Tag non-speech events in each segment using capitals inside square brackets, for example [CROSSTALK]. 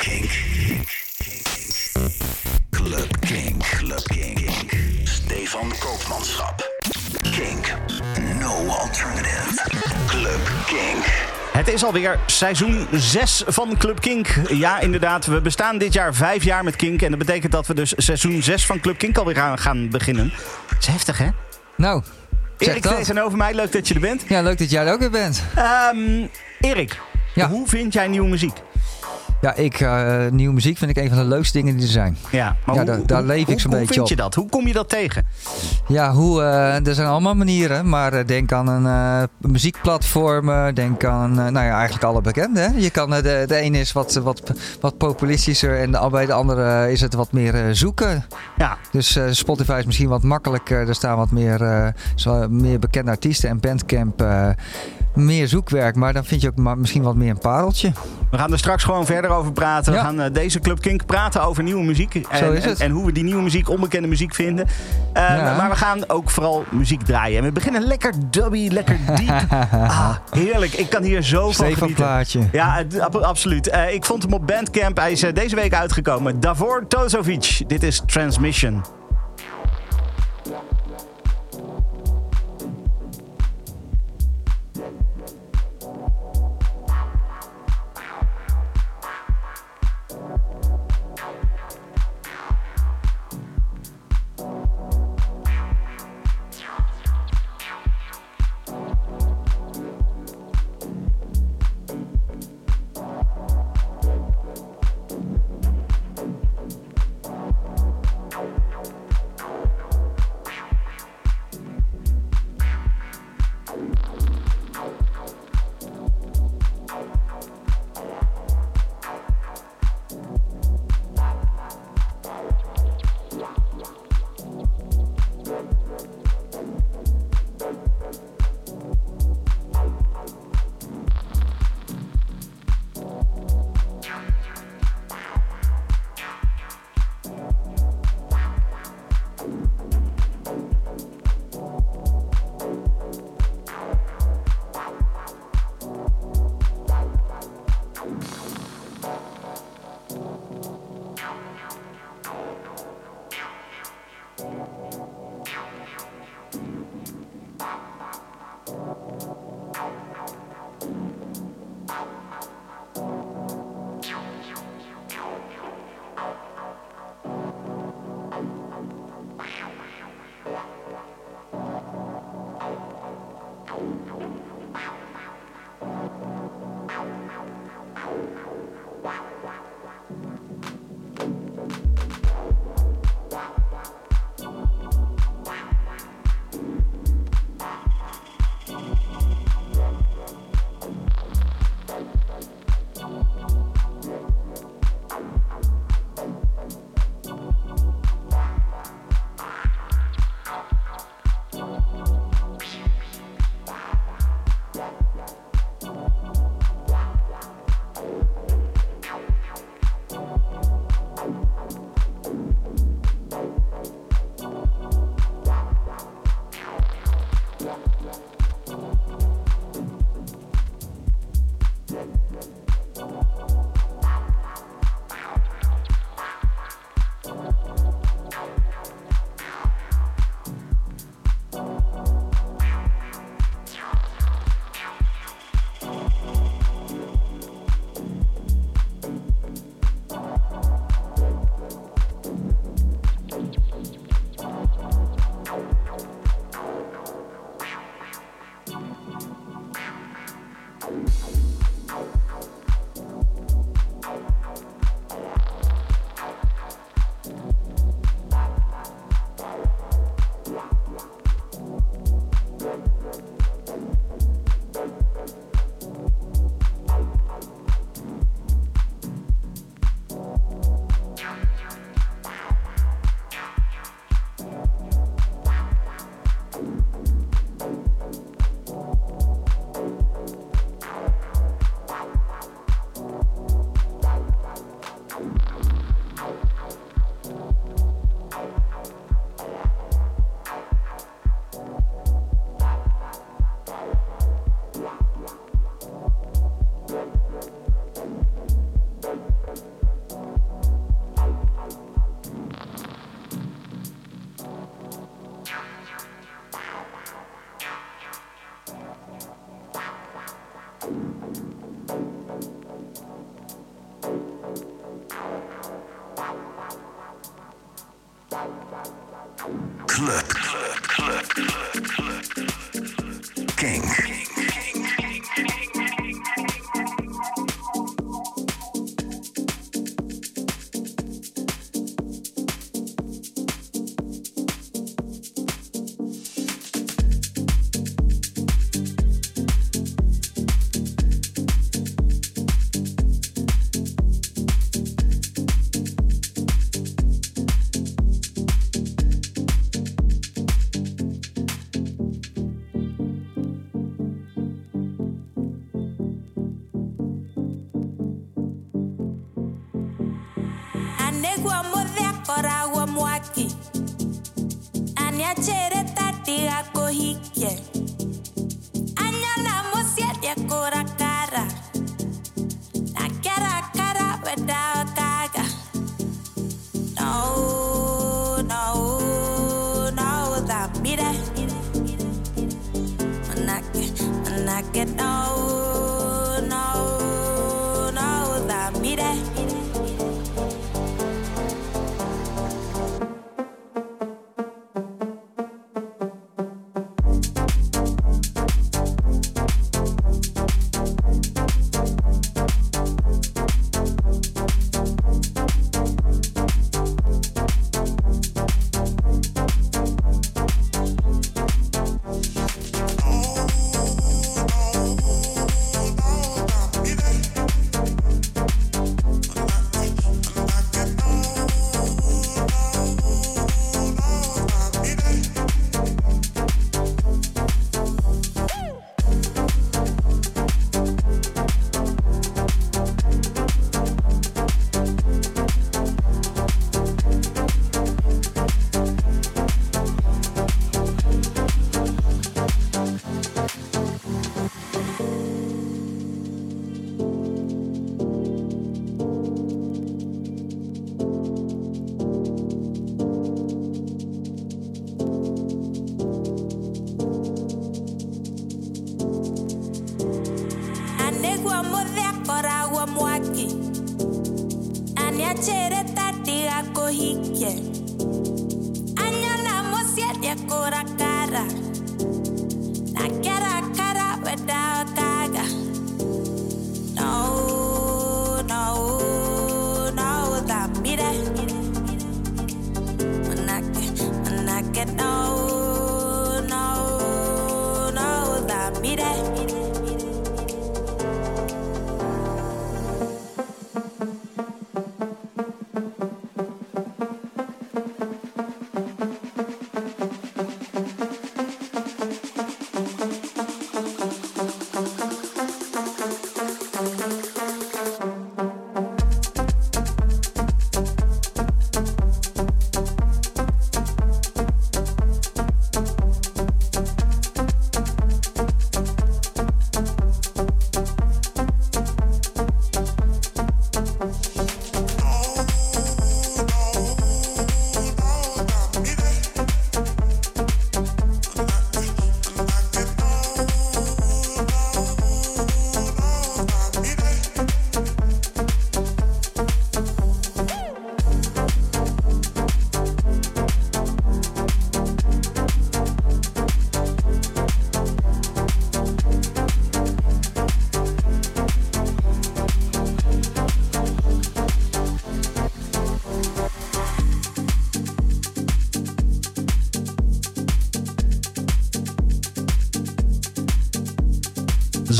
Kink. Club Kink. Club Kink. Stefan Koopmanschap. Kink. No alternative. Club Kink. Het is alweer seizoen 6 van Club Kink. Ja, inderdaad. We bestaan dit jaar vijf jaar met Kink. En dat betekent dat we dus seizoen 6 van Club Kink alweer gaan, gaan beginnen. Dat is heftig, hè? Nou, Erik over mij. Leuk dat je er bent. Ja, leuk dat jij er ook weer bent. Ehm, Erik, Ja. hoe vind jij nieuwe muziek? Ja, ik, eh, nieuwe muziek vind ik een van de leukste dingen die er zijn. Ja, maar Ja, hoe, daar- daar hoe- leef ik hoe- zo'n hoe beetje vind je op. dat? Hoe kom je dat tegen? Ja, hoe, eh, er zijn allemaal manieren, maar eh, denk aan een muziekplatform, denk aan, nou ja, eigenlijk alle bekende. Hè? Je kan, de, de ene is wat, wat, wat populistischer en de, bij de andere is het wat meer zoeken. Ja, Dus Spotify is misschien wat makkelijker, er staan wat meer, zo- meer bekende artiesten en Bandcamp... meer zoekwerk, maar dan vind je ook maar misschien wat meer een pareltje. we gaan er straks gewoon verder over praten. We gaan eh, deze Club Kink praten over nieuwe muziek. En, Zo is het. En, hoe we die nieuwe muziek, onbekende muziek vinden. Eh, Ja. Maar we gaan ook vooral muziek draaien. En we beginnen lekker dubby, lekker diep. [LAUGHS] ah, heerlijk. Ik kan hier zo van genieten. Plaatje. Ja, ab- absoluut. Eh, ik vond hem op Bandcamp. Hij is eh, deze week uitgekomen. Davor Tozovic. Dit is Transmission.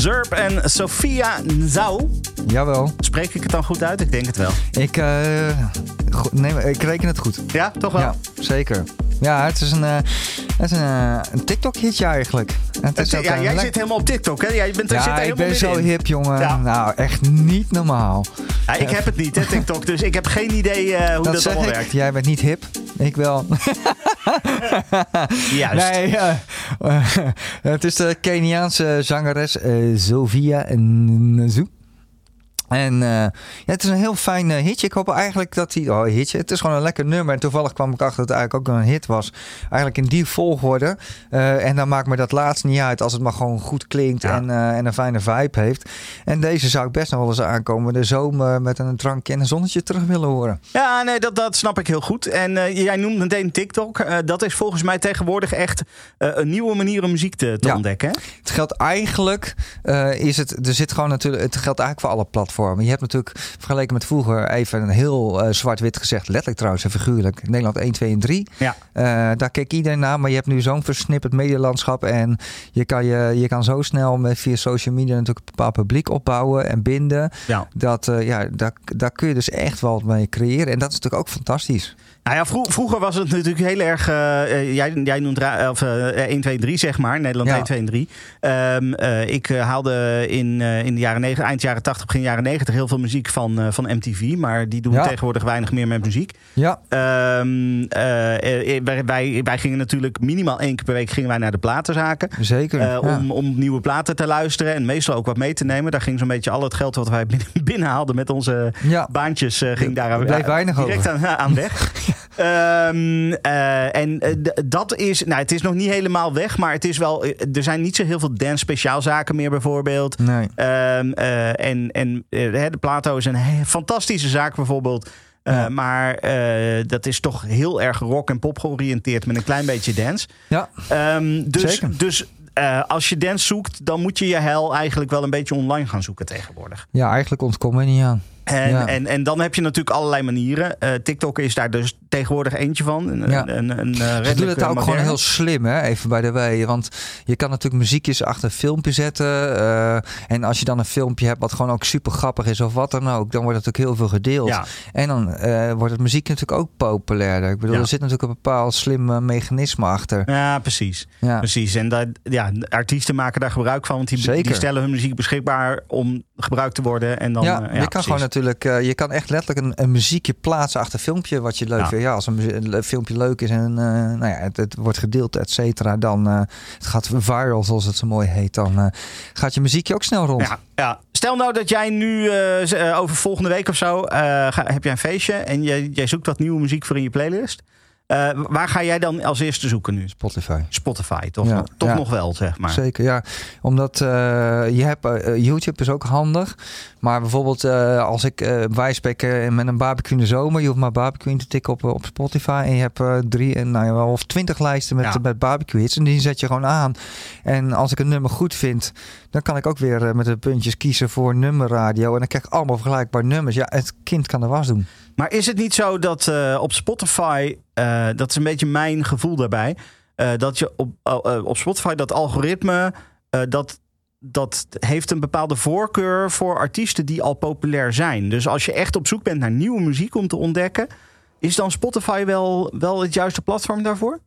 Zurb en Sofia Nzau. Jawel. Spreek ik het dan goed uit? Ik denk het wel. Ik, go- nee, ik reken het goed. Ja, toch wel? Ja, zeker. Ja, het is een, eh, het is een, eh, een TikTok-hitje eigenlijk. Het is ook ja, jij zit helemaal op TikTok, hè? Jij bent, er zit Ja, er ik ben zo hip, jongen. Ja. Nou, echt niet normaal. Ja, ik heb het niet, hè, TikTok. Dus ik heb geen idee hoe dat, allemaal ik. werkt. Jij bent niet hip. Ik wel. [LAUGHS] Juist. Nee, [LAUGHS] het is de Keniaanse zangeres eh Sofia Nzu. En eh, ja, het is een heel fijn eh, hitje. Ik hoop eigenlijk dat hij... Oh, hitje. Het is gewoon een lekker nummer. En toevallig kwam ik achter dat het eigenlijk ook een hit was. Eigenlijk in die volgorde. Eh, en dan maakt me dat laatst niet uit als het maar gewoon goed klinkt Ja. en, eh, en een fijne vibe heeft. En deze zou ik best nog wel eens aankomen. De zomer met een drankje en een zonnetje terug willen horen. Ja, nee, dat, dat snap ik heel goed. En eh, jij noemt meteen TikTok. Eh, dat is volgens mij tegenwoordig echt eh, een nieuwe manier om muziek te, te Ja. ontdekken. hè? Het geldt eigenlijk, is het, er zit gewoon natuurlijk, het geldt eigenlijk voor alle platformen. Je hebt natuurlijk vergeleken met vroeger even een heel zwart-wit gezegd, letterlijk trouwens en figuurlijk, Nederland 1, 2 en 3. Ja. Daar keek iedereen naar, maar je hebt nu zo'n versnipperd medialandschap en je kan, je, je kan zo snel met via social media natuurlijk een bepaald publiek opbouwen en binden. Ja. Dat, eh, ja, daar, daar kun je dus echt wel wat mee creëren en dat is natuurlijk ook fantastisch. Nou ja, vro- vroeger was het natuurlijk heel erg. eh, eh, jij, jij noemt of, eh 1, 2, 3, zeg maar. Nederland Ja. 1, 2 en 3. Ehm, eh, ik eh, haalde in, in de jaren 90, eind jaren 80, begin jaren 90 heel veel muziek van, van MTV. Maar die doen Ja. tegenwoordig weinig meer met muziek. Ja, Ehm, eh, eh, wij, wij, wij gingen natuurlijk minimaal één keer per week gingen wij naar de platenzaken. zeker. Ja. om, om nieuwe platen te luisteren en meestal ook wat mee te nemen. Daar ging zo'n beetje al het geld wat wij binnen, [LAUGHS] binnenhaalden met onze baantjes ging daar bleef weinig direct aan, aan weg. [LAUGHS] [LAUGHS] Ehm, eh, en eh, dat is, nou, het is nog niet helemaal weg, maar het is wel, eh, er zijn niet zo heel veel dance speciaalzaken meer bijvoorbeeld. Nee. Ehm, eh, en en hè, de Plato is een he- fantastische zaak bijvoorbeeld. Ja. Maar dat is toch heel erg rock en pop georiënteerd met een klein beetje dance. Ja, Ehm, dus Zeker. dus als je dance zoekt, dan moet je je hel eigenlijk wel een beetje online gaan zoeken tegenwoordig. ja, eigenlijk ontkom je niet aan. En, Ja. en, en dan heb je natuurlijk allerlei manieren. Eh, TikTok is daar dus tegenwoordig eentje van. Een, Ja. een, een, een, Ze doen het eh, ook gewoon heel slim, hè? even bij de wij. Want je kan natuurlijk muziekjes achter een filmpje zetten. eh, en als je dan een filmpje hebt wat gewoon ook super grappig is of wat dan ook, dan wordt het natuurlijk heel veel gedeeld. Ja. En dan wordt het muziek natuurlijk ook populairder. Ik bedoel, er zit natuurlijk een bepaald slim mechanisme achter. Ja, precies. Ja, precies. En dat, ja, artiesten maken daar gebruik van. Want die, stellen hun muziek beschikbaar om gebruikt te worden. En dan, ja, je kan precies. gewoon natuurlijk, eh, je kan echt letterlijk een, een muziekje plaatsen achter een filmpje wat je leuk Ja. vindt. Ja, als een, filmpje leuk is en eh, nou ja, het, het wordt gedeeld, et cetera, dan eh, het gaat viral, zoals het zo mooi heet, dan gaat je muziekje ook snel rond. Ja, ja. Stel nou dat jij nu over volgende week of zo ga, heb jij een feestje en jij, jij zoekt wat nieuwe muziek voor in je playlist. Eh, waar ga jij dan als eerste zoeken nu? Spotify. Spotify, toch, Ja, toch ja. nog wel, zeg maar. Zeker, ja. Omdat eh, je hebt, eh, YouTube is ook handig. Maar bijvoorbeeld als ik uh, met een barbecue in de zomer. Je hoeft maar barbecue in te tikken op, op Spotify. En je hebt drie en nou ja, wel of twintig lijsten met, met barbecue hits. En die zet je gewoon aan. En als ik een nummer goed vind, dan kan ik ook weer eh, met de puntjes kiezen voor nummerradio. En dan krijg ik allemaal vergelijkbaar nummers. Ja, het kind kan de was doen. Maar is het niet zo dat eh, op Spotify, eh, dat is een beetje mijn gevoel daarbij, dat je op, op Spotify dat algoritme, dat, dat heeft een bepaalde voorkeur voor artiesten die al populair zijn. Dus als je echt op zoek bent naar nieuwe muziek om te ontdekken, is dan Spotify wel, wel het juiste platform daarvoor?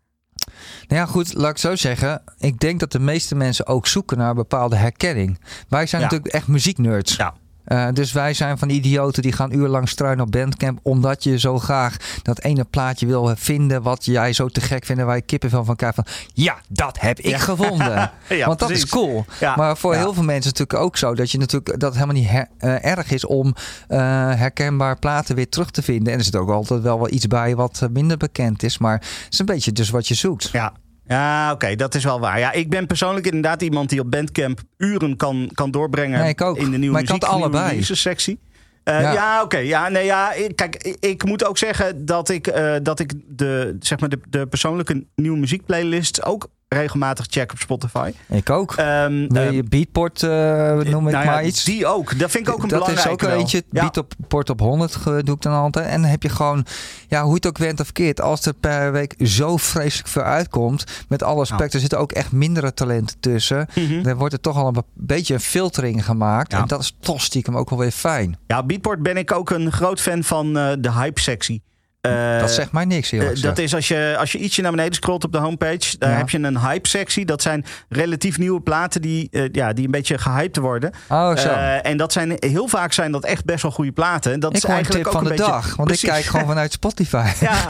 Nou ja, goed, laat ik zo zeggen. Ik denk dat de meeste mensen ook zoeken naar bepaalde herkenning. Wij zijn Ja. natuurlijk echt muzieknerds. Ja. Eh, dus wij zijn van die idioten die gaan urenlang struinen op Bandcamp. Omdat je zo graag dat ene plaatje wil vinden. Wat jij zo te gek vindt. en Waar je kippenvel van krijgt. Van ja, dat heb ik Ja. [LAUGHS] gevonden. Ja, Want dat precies. is cool. Ja, Maar voor heel veel mensen is het natuurlijk ook zo. Dat, je natuurlijk, dat het helemaal niet her- eh, erg is om eh, herkenbaar platen weer terug te vinden. En er zit ook altijd wel wel iets bij wat minder bekend is. Maar het is een beetje dus wat je zoekt. Ja. Ja, oké, dat is wel waar. Ja, ik ben persoonlijk inderdaad iemand die op Bandcamp uren kan, kan doorbrengen ik ook. in de nieuwe Maar ik kan muziek, het allebei. releases sectie. Ja. ja, oké. Ja, nee, ja, ik- kijk, ik, ik moet ook zeggen dat ik, eh, dat ik de, zeg maar de, de persoonlijke nieuwe muziekplaylists ook regelmatig check op Spotify. Ik ook. Ehm, De ehm, Beatport eh, noem ik nou ja, maar iets. Die ook. Dat vind ik ook een dat is belangrijke ook een wel. eentje. Ja. Beat op port op 100 ge- doe ik dan altijd. En dan heb je gewoon, ja, hoe je het ook went of keert. Als er per week zo vreselijk veel uitkomt. Met alle respect, er zitten ook echt mindere talenten tussen. Mhm. Dan wordt er toch al een be- beetje een filtering gemaakt. Ja. En dat is toch stiekem ook wel weer fijn. Ja, Beatport ben ik ook een groot fan van eh, de hype-sectie. Eh, dat zegt mij niks, eh, dat is als je, als je ietsje naar beneden scrolt op de homepage, daar Ja. heb je een hype-sectie. Dat zijn relatief nieuwe platen die, eh, ja, die een beetje gehyped worden. Oh, zo. En dat zijn heel vaak zijn dat echt best wel goede platen. En Dat ik is eigenlijk ook van een de beetje, dag. Want Precies. ik kijk gewoon vanuit Spotify. [LAUGHS] Ja,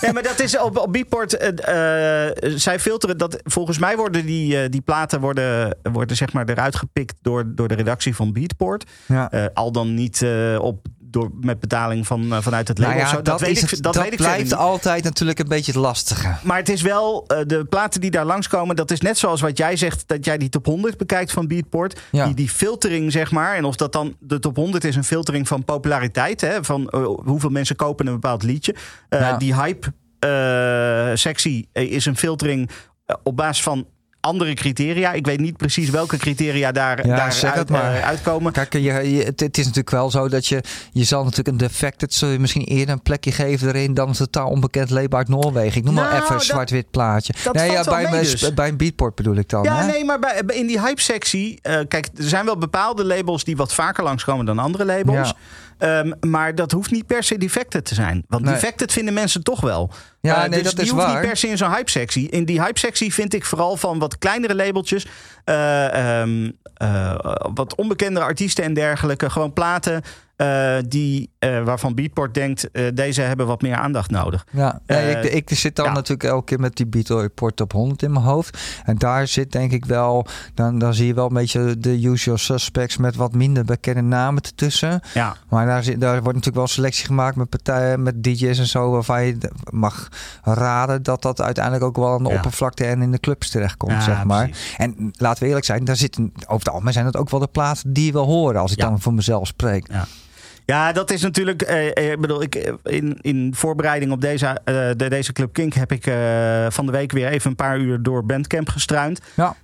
ja, maar dat is op, op Beatport. zij filteren dat. Volgens mij worden die, die platen worden, worden zeg maar eruit gepikt door, door de redactie van Beatport. Ja. Al dan niet op, door, met betaling van, eh, vanuit het label. Nou ja. Dat, weet is ik, dat, weet blijft altijd natuurlijk een beetje het lastige. Maar het is wel, eh, de platen die daar langskomen, dat is net zoals wat jij zegt, dat jij die top 100 bekijkt van Beatport. Ja. Die, die filtering, zeg maar. En of dat dan de top 100 is een filtering van populariteit, hè, van eh, hoeveel mensen kopen een bepaald liedje. Ja. Die hype-sectie is een filtering op basis van andere criteria. Ik weet niet precies welke criteria daar, Ja, daar uit, maar. eh, uitkomen. Kijk, je, je- het, het is natuurlijk wel zo dat je... Je zal natuurlijk een defected... Zul je misschien eerder een plekje geven erin... dan een totaal onbekend label uit Noorwegen. Ik noem maar Nou, even een zwart-wit plaatje. dat nee, ja, bij, mee dus. bij een beatport bedoel ik dan. Ja, hè? nee, maar bij, in die hype-sectie... eh, kijk, er zijn wel bepaalde labels die wat vaker langskomen dan andere labels. Ja. Ehm, maar dat hoeft niet per se defected te zijn. Want Nee. defected vinden mensen toch wel. Ja, Eh, nee, dus dat die is hoeft waar. niet per se in zo'n hype-sectie. In die hype-sectie vind ik vooral van wat kleinere labeltjes... eh, ehm, eh, wat onbekendere artiesten en dergelijke. Gewoon platen eh, die, eh, waarvan Beatport denkt... eh, deze hebben wat meer aandacht nodig. Ja, nee, ik, ik zit dan ja. natuurlijk elke keer met die Beatle Report op 100 in mijn hoofd. En daar zit denk ik wel, dan, dan zie je wel een beetje de usual suspects met wat minder bekende namen ertussen. Ja. Maar daar, zit, daar wordt natuurlijk wel selectie gemaakt met partijen, met DJ's en zo, waarvan je mag raden dat dat uiteindelijk ook wel aan de Ja. oppervlakte en in de clubs terechtkomt, Ja, zeg maar. precies. En laten we eerlijk zijn, daar zitten, over het algemeen zijn het ook wel de plaatsen die wil horen, als ik dan voor mezelf spreek. Ja, dat is natuurlijk. eh, eh, ik bedoel, ik, eh, in, in voorbereiding op deze, de, deze Club Kink heb ik van de week weer even een paar uur door Bandcamp gestruind.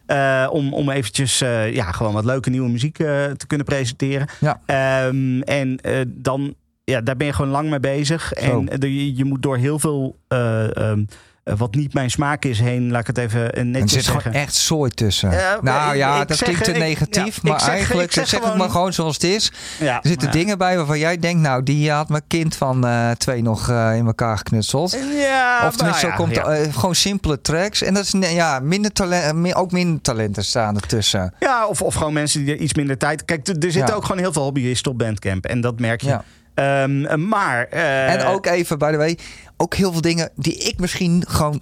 Ja. Om, om eventjes ja, gewoon wat leuke nieuwe muziek te kunnen presenteren. Ja. Ehm, en dan, ja, daar ben je gewoon lang mee bezig. Zo. En je, je moet door heel veel. eh, ehm, eh, wat niet mijn smaak is heen, laat ik het even eh, En er netjes zit zeggen. echt zooi tussen. Nou ik- ja, ik dat zeg, klinkt te ik- negatief. ja, maar zeg- eigenlijk zeg zeg, het maar gewoon zoals het is. Ja, Er zitten dingen bij waarvan jij denkt... nou, die had mijn kind van eh, twee nog eh, in elkaar geknutseld. Ja, of tenminste, nou zo komt eh, gewoon simpele tracks. En dat is ja, minder talent, ook minder talenten staan ertussen. Ja, of, of gewoon mensen die er iets minder tijd. Kijk, er zitten ook gewoon heel veel hobbyisten op Bandcamp. En dat merk je. Ehm, maar. eh, en ook even, by the way, ook heel veel dingen die ik misschien gewoon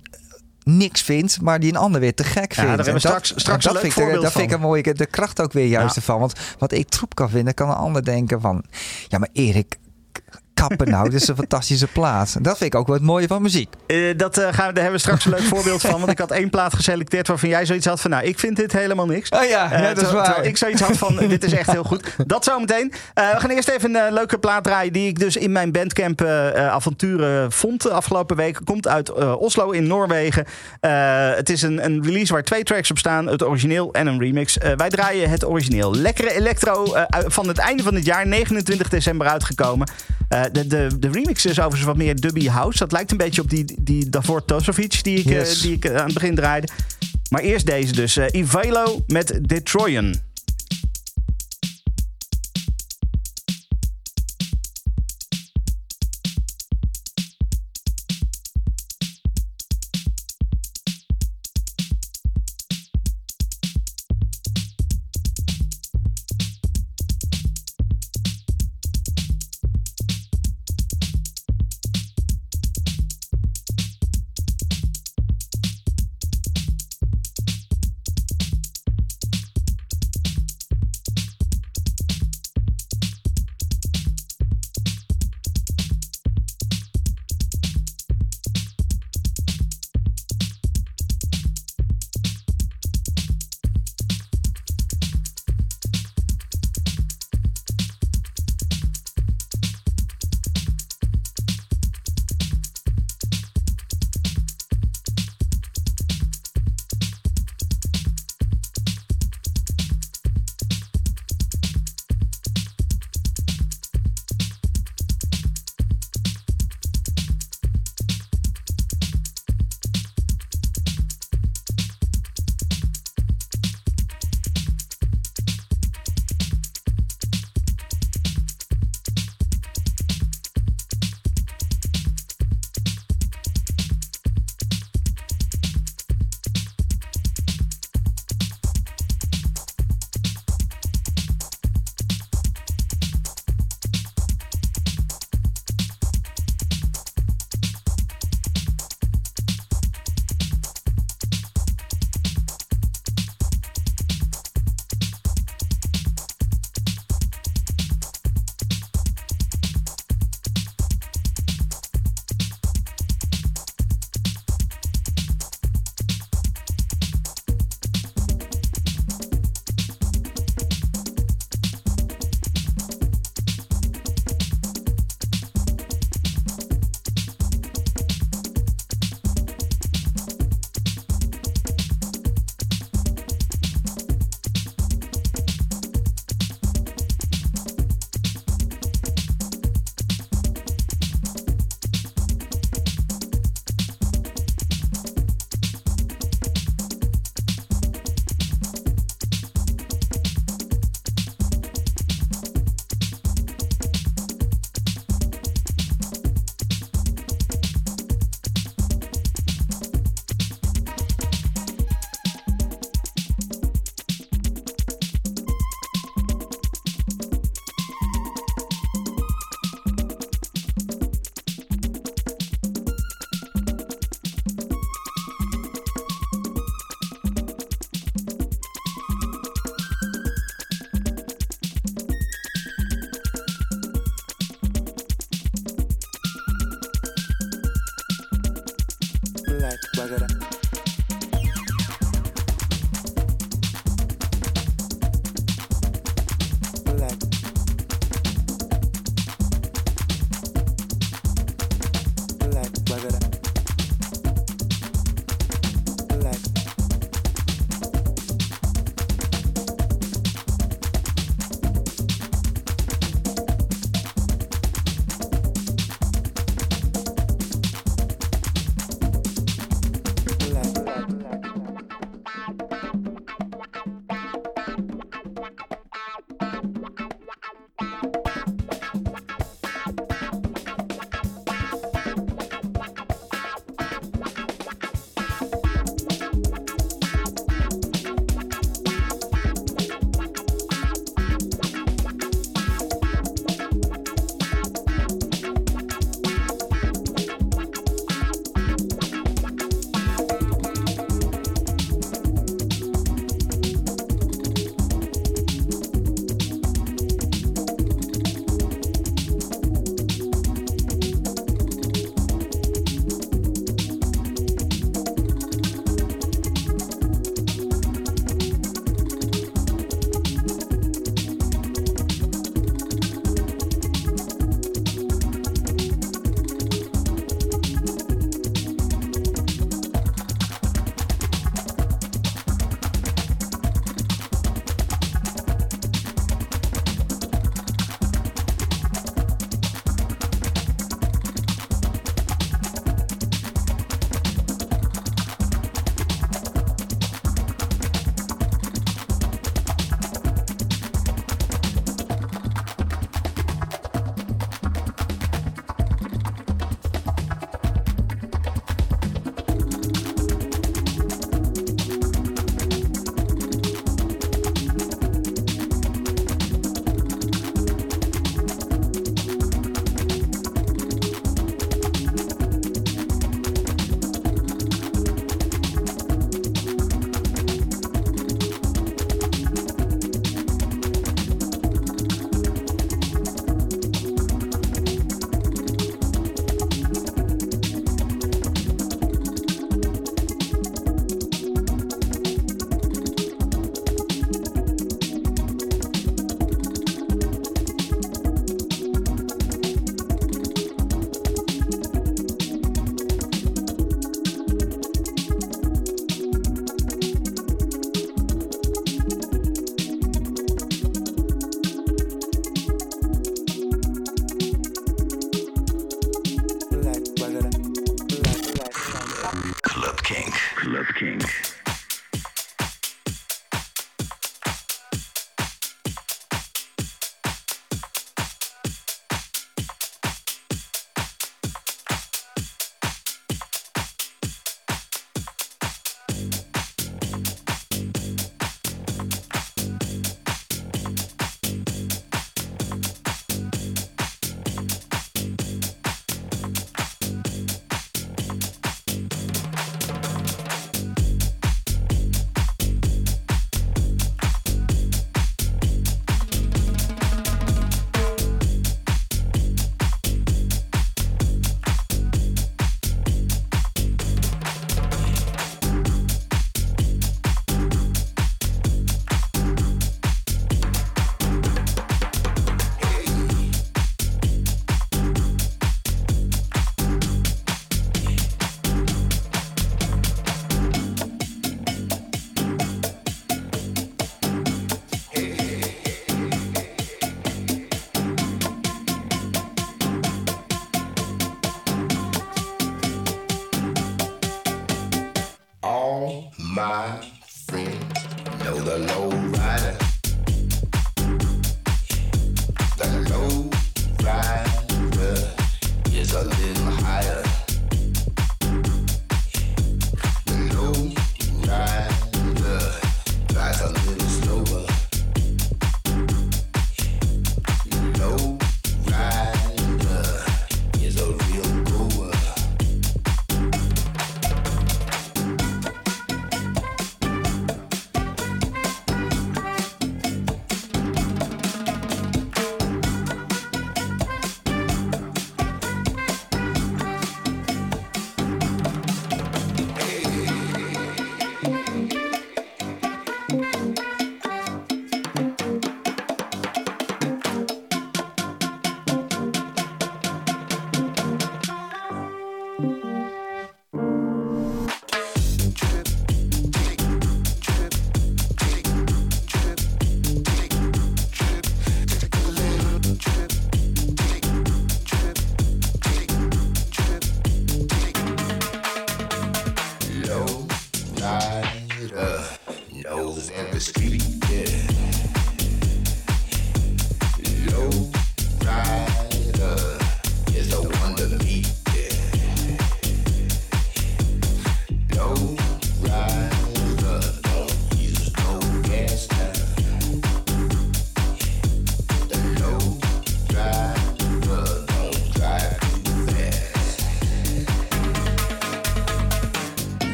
niks vind, maar die een ander weer te gek vindt. daar hebben we En dat- straks- een dat leuk vind ik, Dat vind ik een mooie, de kracht ook weer juist Ja. ervan. Want wat ik troep kan vinden, kan een ander denken van, ja maar Erik, kappen nou, dit is een fantastische plaat. Dat vind ik ook wel het mooie van muziek. eh, dat, eh, gaan we, daar hebben we straks een leuk voorbeeld van. Want ik had één plaat geselecteerd waarvan jij zoiets had van. Nou, ik vind dit helemaal niks. Oh ja, Eh, ja dat is waar. ik zoiets had van, dit is echt heel goed. Dat zometeen. We gaan eerst even een leuke plaat draaien... die ik dus in mijn Bandcamp avonturen vond de afgelopen week. Komt uit Oslo in Noorwegen. Het is een, een release waar twee tracks op staan. Het origineel en een remix. Wij draaien het origineel. Lekkere electro van het einde van het jaar. 29 december uitgekomen. Eh, de, de, de remix is overigens wat meer dubby house. Dat lijkt een beetje op die, die Davor Tosovic... die ik, eh, Yes. die ik eh, aan het begin draaide. Maar eerst deze dus. Ivalo met Detroyan.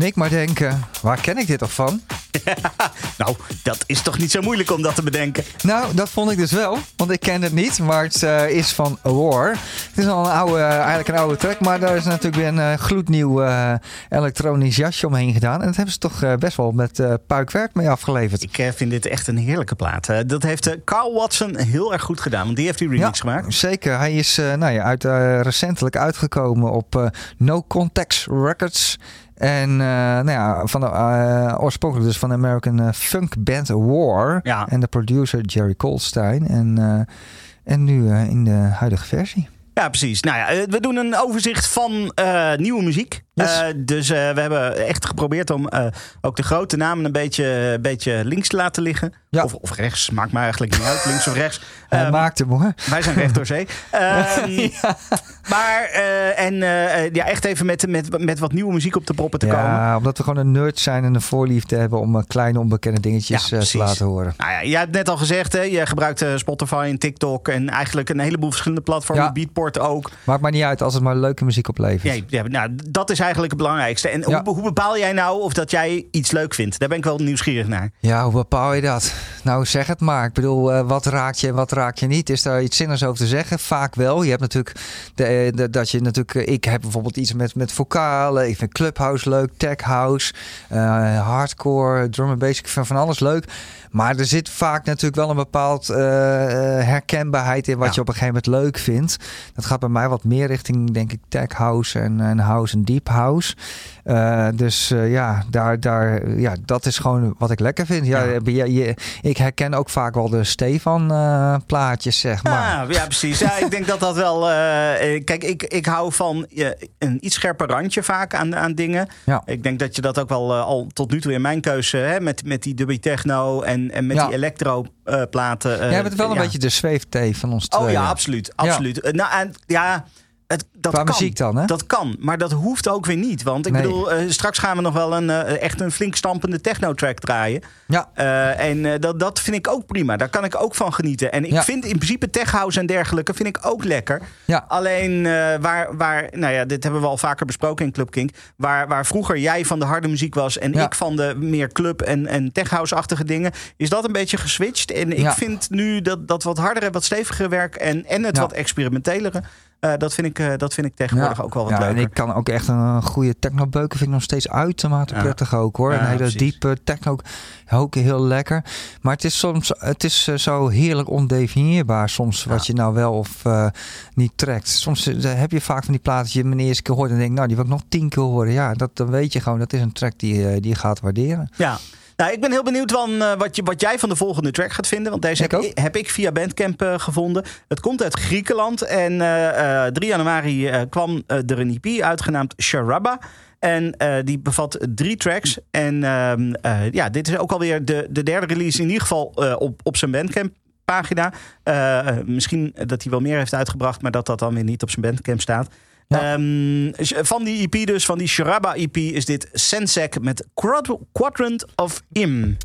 En ik maar denken, waar ken ik dit toch van? [LAUGHS] Nou, dat is toch niet zo moeilijk om dat te bedenken. Nou, dat vond ik dus wel. Want ik ken het niet, maar het eh, is van War. Het is al een oude, eigenlijk een oude track, maar daar is natuurlijk weer een eh, gloednieuw eh, elektronisch jasje omheen gedaan. En dat hebben ze toch eh, best wel met eh puikwerk mee afgeleverd. Ik eh, vind dit echt een heerlijke plaat. Eh, dat heeft eh, Carl Watson heel erg goed gedaan, want die heeft die remix gemaakt. Zeker. Hij is eh, nou ja, uit, eh, recentelijk uitgekomen op eh, No Context Records. En eh, nou ja, van de, eh, oorspronkelijk dus van de American eh, funk band War. Ja. En de producer Jerry Goldstein. En, en nu in de huidige versie. Ja, precies. Nou ja, we doen een overzicht van nieuwe muziek. Yes. Eh, dus eh, we hebben echt geprobeerd om eh, ook de grote namen een beetje, een beetje links te laten liggen. Ja. Of, of rechts, maakt mij eigenlijk niet uit, links of rechts. [LAUGHS] Hij Ehm, maakt hem hoor. Wij zijn recht door zee. [LAUGHS] Ehm, Maar, en ja, echt even met, met, met wat nieuwe muziek op de proppen te komen. Ja, omdat we gewoon een nerd zijn en een voorliefde hebben om kleine onbekende dingetjes Ja, te laten horen. Nou ja, jij hebt net al gezegd, hè, je gebruikt Spotify en TikTok en eigenlijk een heleboel verschillende platformen. Beatport ook. Maakt maar niet uit als het maar leuke muziek oplevert. Ja, ja, nou, dat is eigenlijk het belangrijkste. En Ja. hoe, hoe bepaal jij nou of dat jij iets leuk vindt? Daar ben ik wel nieuwsgierig naar. Ja, hoe bepaal je dat? Nou, zeg het maar. Ik bedoel, eh, wat raak je en wat raak je niet? Is daar iets zinnigs over te zeggen? Vaak wel. Je hebt natuurlijk de, eh, de- dat je natuurlijk. eh, Ik heb bijvoorbeeld iets met, met vocalen. Ik vind clubhouse leuk, tech house, hardcore, drum and bass. Ik vind van alles leuk. Maar er zit vaak natuurlijk wel een bepaald eh, eh, herkenbaarheid in wat Ja. je op een gegeven moment leuk vindt. Dat gaat bij mij wat meer richting, denk ik, tech house en, en house en deep house. Eh, dus ja, daar, daar, ja, dat is gewoon wat ik lekker vind. Ja, Ja. je- ik herken ook vaak wel de Stefan eh, plaatjes, zeg maar. Ja, ja, precies. Ja, ik denk dat dat wel. kijk, ik, ik hou van een iets scherper randje vaak aan, aan dingen. Ja. Ik denk dat je dat ook wel al tot nu toe in mijn keuze hè, met, met die dubby techno en, en met Ja. die electro eh, platen. eh, Jij bent wel een beetje de zweefthee van ons Oh tweeën. ja, absoluut. absoluut. Eh, Nou, en, ja, het, dat Qua kan. muziek dan, hè? Dat kan, maar dat hoeft ook weer niet. Want ik Nee. bedoel, eh, straks gaan we nog wel een eh, echt een flink stampende techno-track draaien. Ja, Eh, en dat, dat vind ik ook prima. Daar kan ik ook van genieten. En ik Ja. vind in principe tech house en dergelijke vind ik ook lekker. ja. Alleen waar, waar, nou ja, dit hebben we al vaker besproken in Club Kink. Waar, waar vroeger jij van de harde muziek was en Ja. ik van de meer club en, en tech house-achtige dingen, is dat een beetje geswitcht. En ik vind nu dat, dat wat hardere, wat stevigere werk en, en het wat experimentelere, eh, dat, vind ik, eh, dat vind ik tegenwoordig ook wel wat ja, leuker. En ik kan ook echt een goede technobeuken vind ik nog steeds uitermate Ja. prettig ook hoor. Een hele precies. diepe techno ook heel lekker. Maar het is soms het is eh, zo heerlijk ondefinieerbaar soms wat je nou wel of eh, niet trekt. Soms eh, heb je vaak van die platen die je de eerste keer hoort en denkt, nou die wil ik nog tien keer horen. Ja, dat, dan weet je gewoon dat is een track die, eh, die je gaat waarderen. Ja. Nou, ik ben heel benieuwd van, eh, wat, je, wat jij van de volgende track gaat vinden. Want deze Ik heb ik, heb ik via Bandcamp eh, gevonden. Het komt uit Griekenland. En eh, eh, 3 januari kwam er een EP uitgenaamd Sharaba. En die bevat drie tracks. En ehm, eh, ja, dit is ook alweer de, de derde release in ieder geval op, op zijn Bandcamp pagina. Misschien dat hij wel meer heeft uitgebracht, maar dat dat dan weer niet op zijn Bandcamp staat. Ehm, van die EP dus, van die Sharaba EP, is dit Sensec met Quad- Quadrant of Im.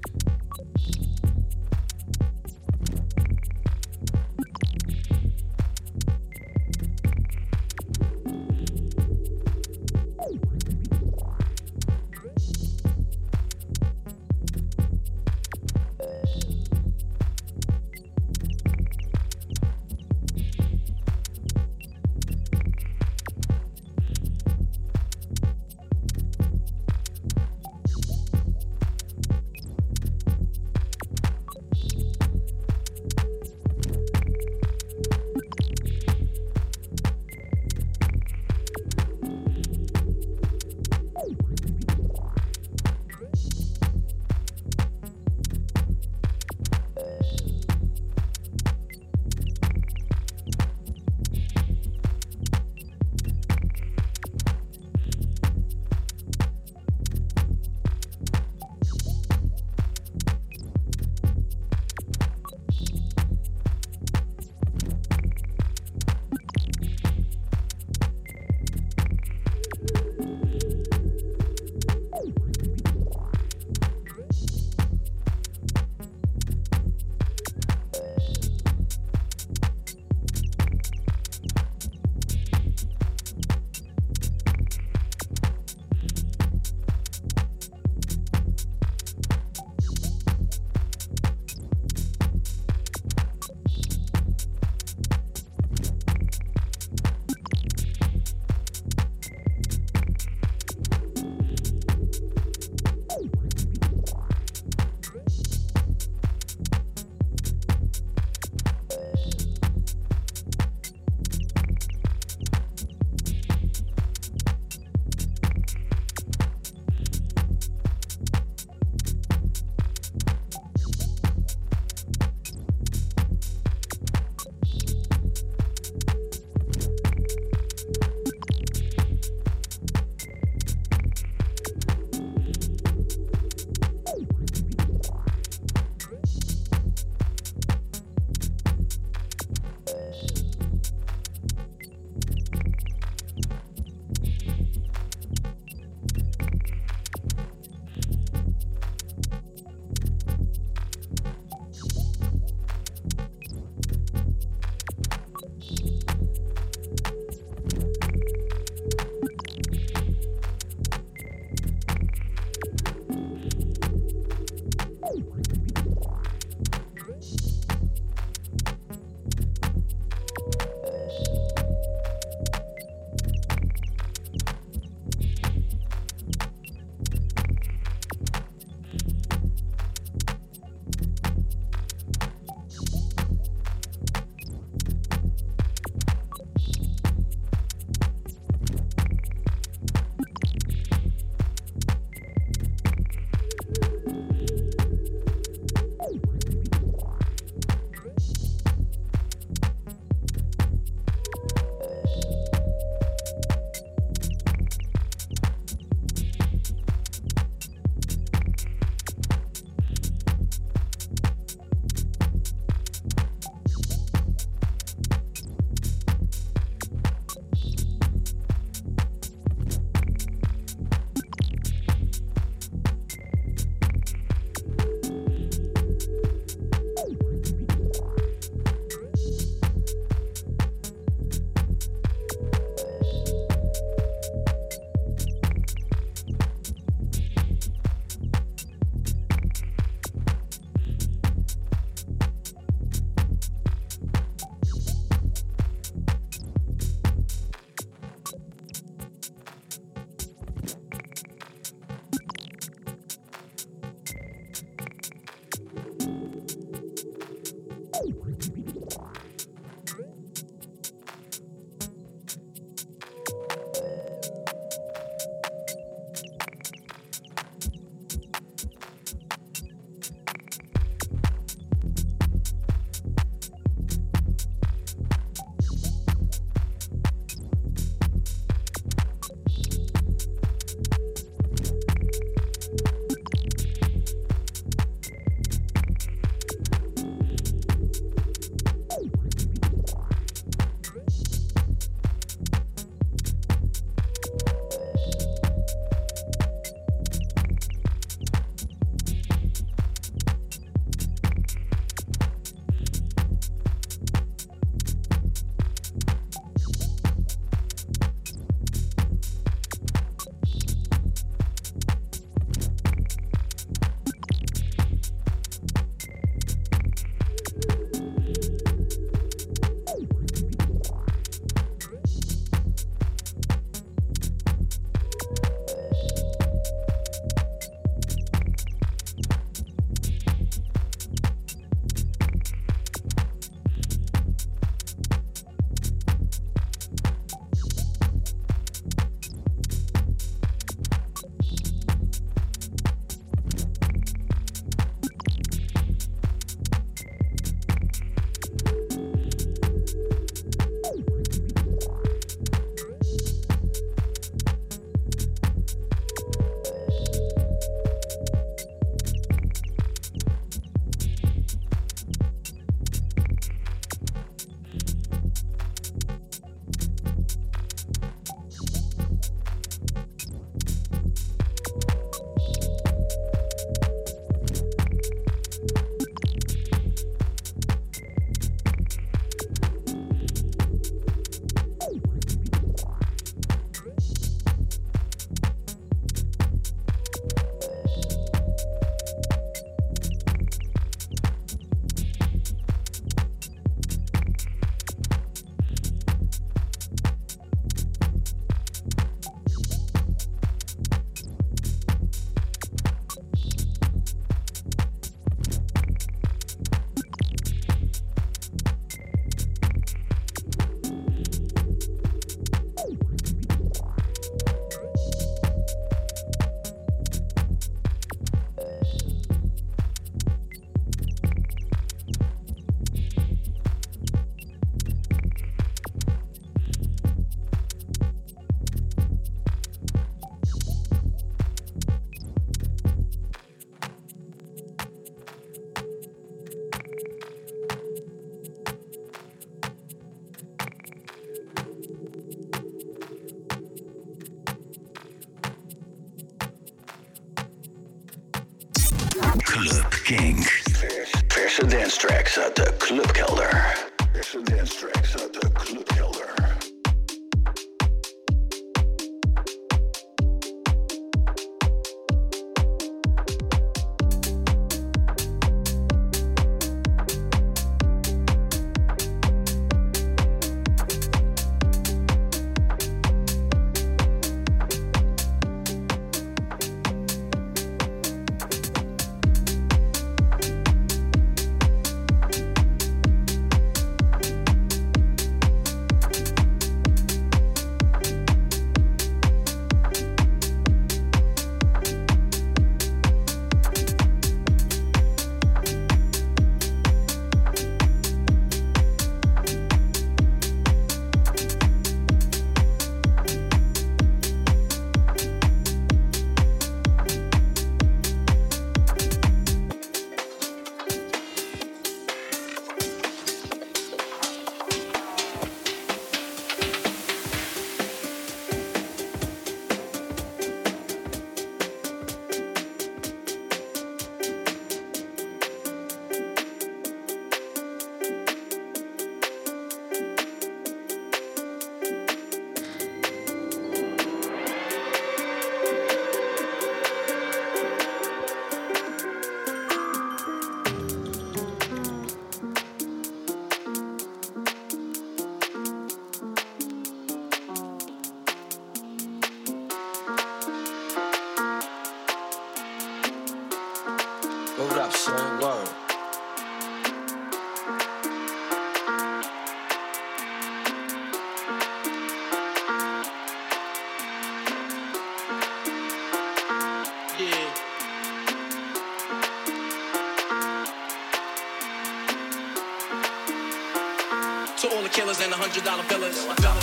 hundred dollar billers.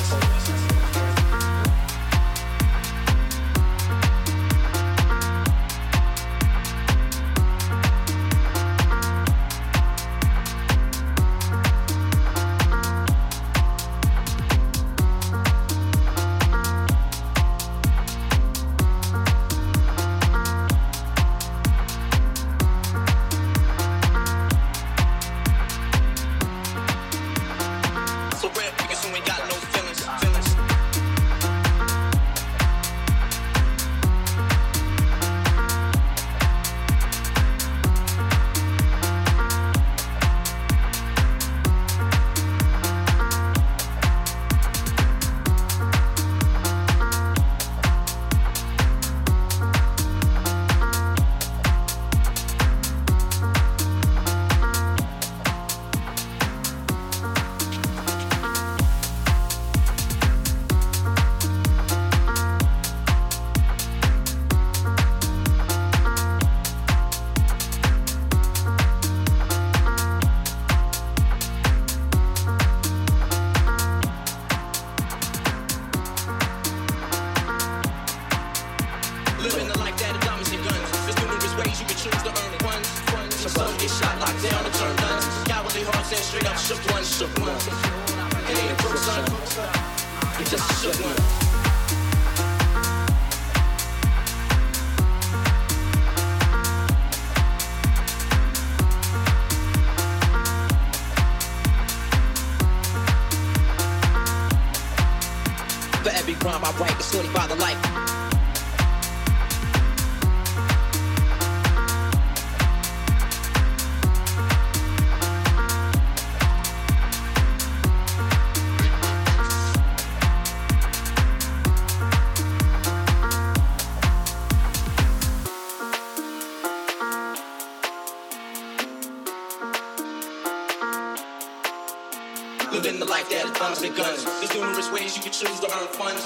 guns. There's numerous ways you can choose to earn funds.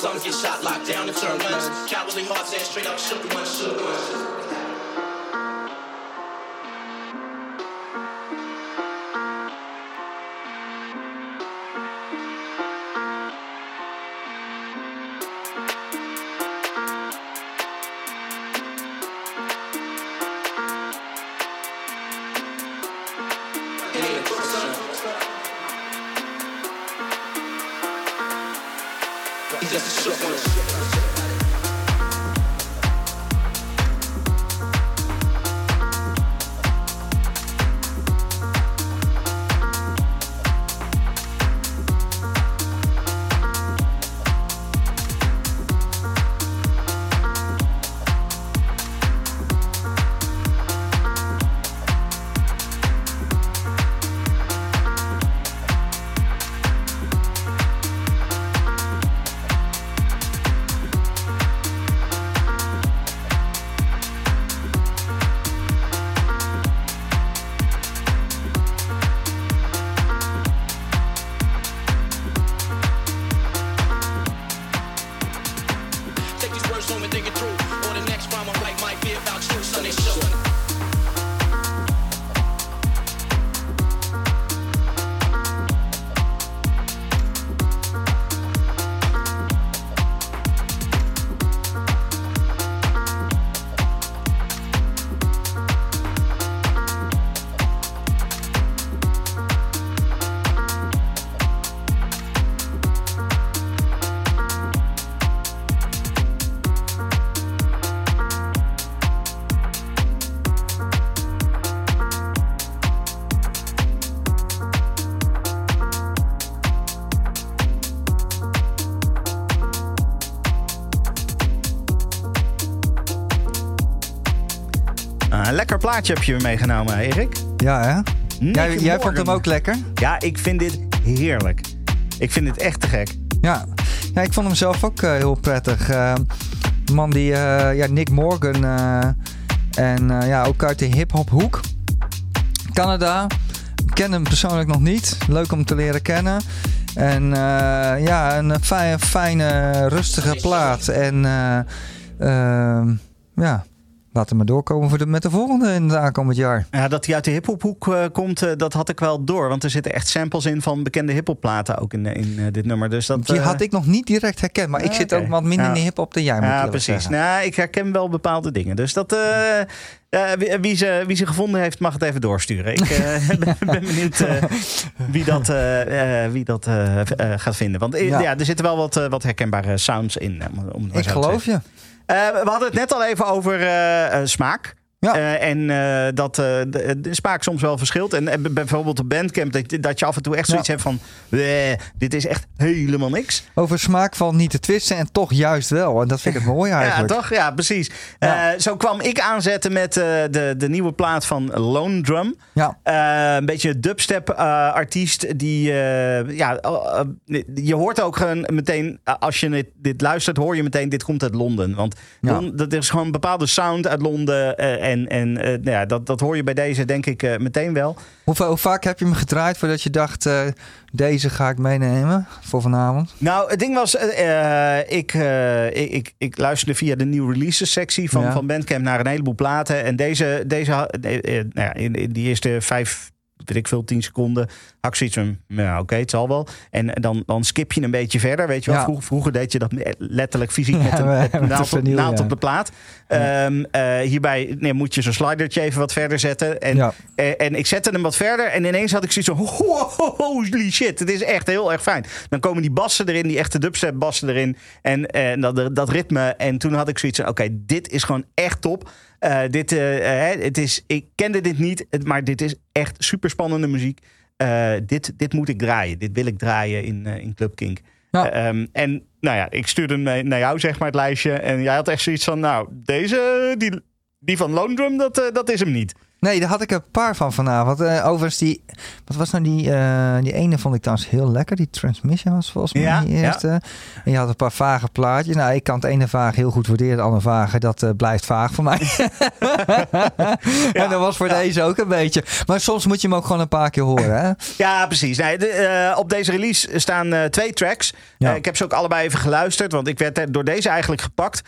Some get shot, locked down, and turn guns. Cowardly hearts and straight up shook ones, shook ones. Plaatje heb je meegenomen, Erik. Ja, hè? Nick Jij, jij vond hem ook lekker? Ja, ik vind dit heerlijk. Ik vind dit echt te gek. Ja. ja, ik vond hem zelf ook eh, heel prettig. Een man die, eh, ja, Nick Morgan. eh, en eh, ja, ook uit de hip-hop hoek. Canada. Ik ken hem persoonlijk nog niet. Leuk om te leren kennen. En eh, ja, een fijne, fijne, rustige plaat. En eh, ehm, ja, laten we maar doorkomen voor de, met de volgende in het aankomend jaar. Ja, dat hij uit de hiphophoek eh komt, eh, dat had ik wel door. Want er zitten echt samples in van bekende hiphopplaten ook in, in eh, dit nummer. Dus dat, Die had ik nog niet direct herkend. Maar ik Ah, zit ook wat minder Ja. in de hip-hop dan jij. moet Ja, precies. zeggen. Nou, ik herken wel bepaalde dingen. Dus dat, wie, wie ze, wie ze gevonden heeft, mag het even doorsturen. Ik [LAUGHS] ben, ben benieuwd wie dat, wie dat gaat vinden. Want Ja. ja. er zitten wel wat, wat herkenbare sounds in. om- Ik geloof je. Eh, we hadden het net al even over eh, eh, smaak. Ja. Eh, en eh, dat eh, de, de smaak soms wel verschilt. En bijvoorbeeld op Bandcamp, dat, dat je af en toe echt zoiets Ja. hebt van... "Weh, dit is echt helemaal niks. Over smaak valt niet te twisten en toch juist wel. En dat vind ik [LAUGHS] mooi Ja, eigenlijk. toch? Ja, precies. Ja. Eh, zo kwam ik aanzetten met de, de nieuwe plaat van Lone Drum. Ja, een beetje dubstep artiest die ja, je hoort ook meteen als je dit, dit luistert hoor je meteen dit komt uit Londen, want Ja. Dat is gewoon een bepaalde sound uit Londen en en eh, nou ja, dat dat hoor je bij deze denk ik eh, meteen wel. hoe, va- hoe vaak heb je hem gedraaid voordat je dacht... eh, deze ga ik meenemen voor vanavond? Nou, het ding was, ik, ik, ik, ik luisterde via de nieuwe releases sectie van, Ja. van Bandcamp naar een heleboel platen. En deze, deze nou ja, in, in die eerste vijf, weet ik veel, tien seconden, had ik zoiets van, nou oké, het zal wel. En dan, dan skip je een beetje verder, weet je wel. Ja. Vroeger, vroeger deed je dat letterlijk fysiek Ja, met een, [LAUGHS] met een naald, op- vinyl, naald ja. op de plaat. Ja. Ehm, eh, hierbij nee, moet je zo'n slidertje even wat verder zetten. En Ja. eh, en ik zette hem wat verder en ineens had ik zoiets van... "Ho- Holy shit, het is echt heel erg fijn. Dan komen die bassen erin, die echte dubstep bassen erin. En, en dat, dat ritme. En toen had ik zoiets van... Oké, dit is gewoon echt top. Eh, dit, eh, eh, het is, ik kende dit niet, maar dit is echt super spannende muziek. Eh, dit, dit moet ik draaien. Dit wil ik draaien in, in Club Kink. Ja. Eh, ehm, en nou ja, ik stuurde hem naar jou, zeg maar, het lijstje. En jij had echt zoiets van... Nou, deze, die, die van Lone Drum, dat, dat is hem niet. Nee, daar had ik een paar van vanavond. Eh, overigens, die, wat was nou die, eh, die ene vond ik trouwens heel lekker. Die Transmission was volgens mij Ja, die ja. eerste. En je had een paar vage plaatjes. Nou, ik kan het ene vaag heel goed waarderen. Het andere vage, dat eh, blijft vaag voor mij. [LAUGHS] en dat was voor deze ook een beetje. Maar soms moet je hem ook gewoon een paar keer horen. Hè? Ja, precies. Nee, de, op deze release staan twee tracks. Ja. Ik heb ze ook allebei even geluisterd, want ik werd er door deze eigenlijk gepakt.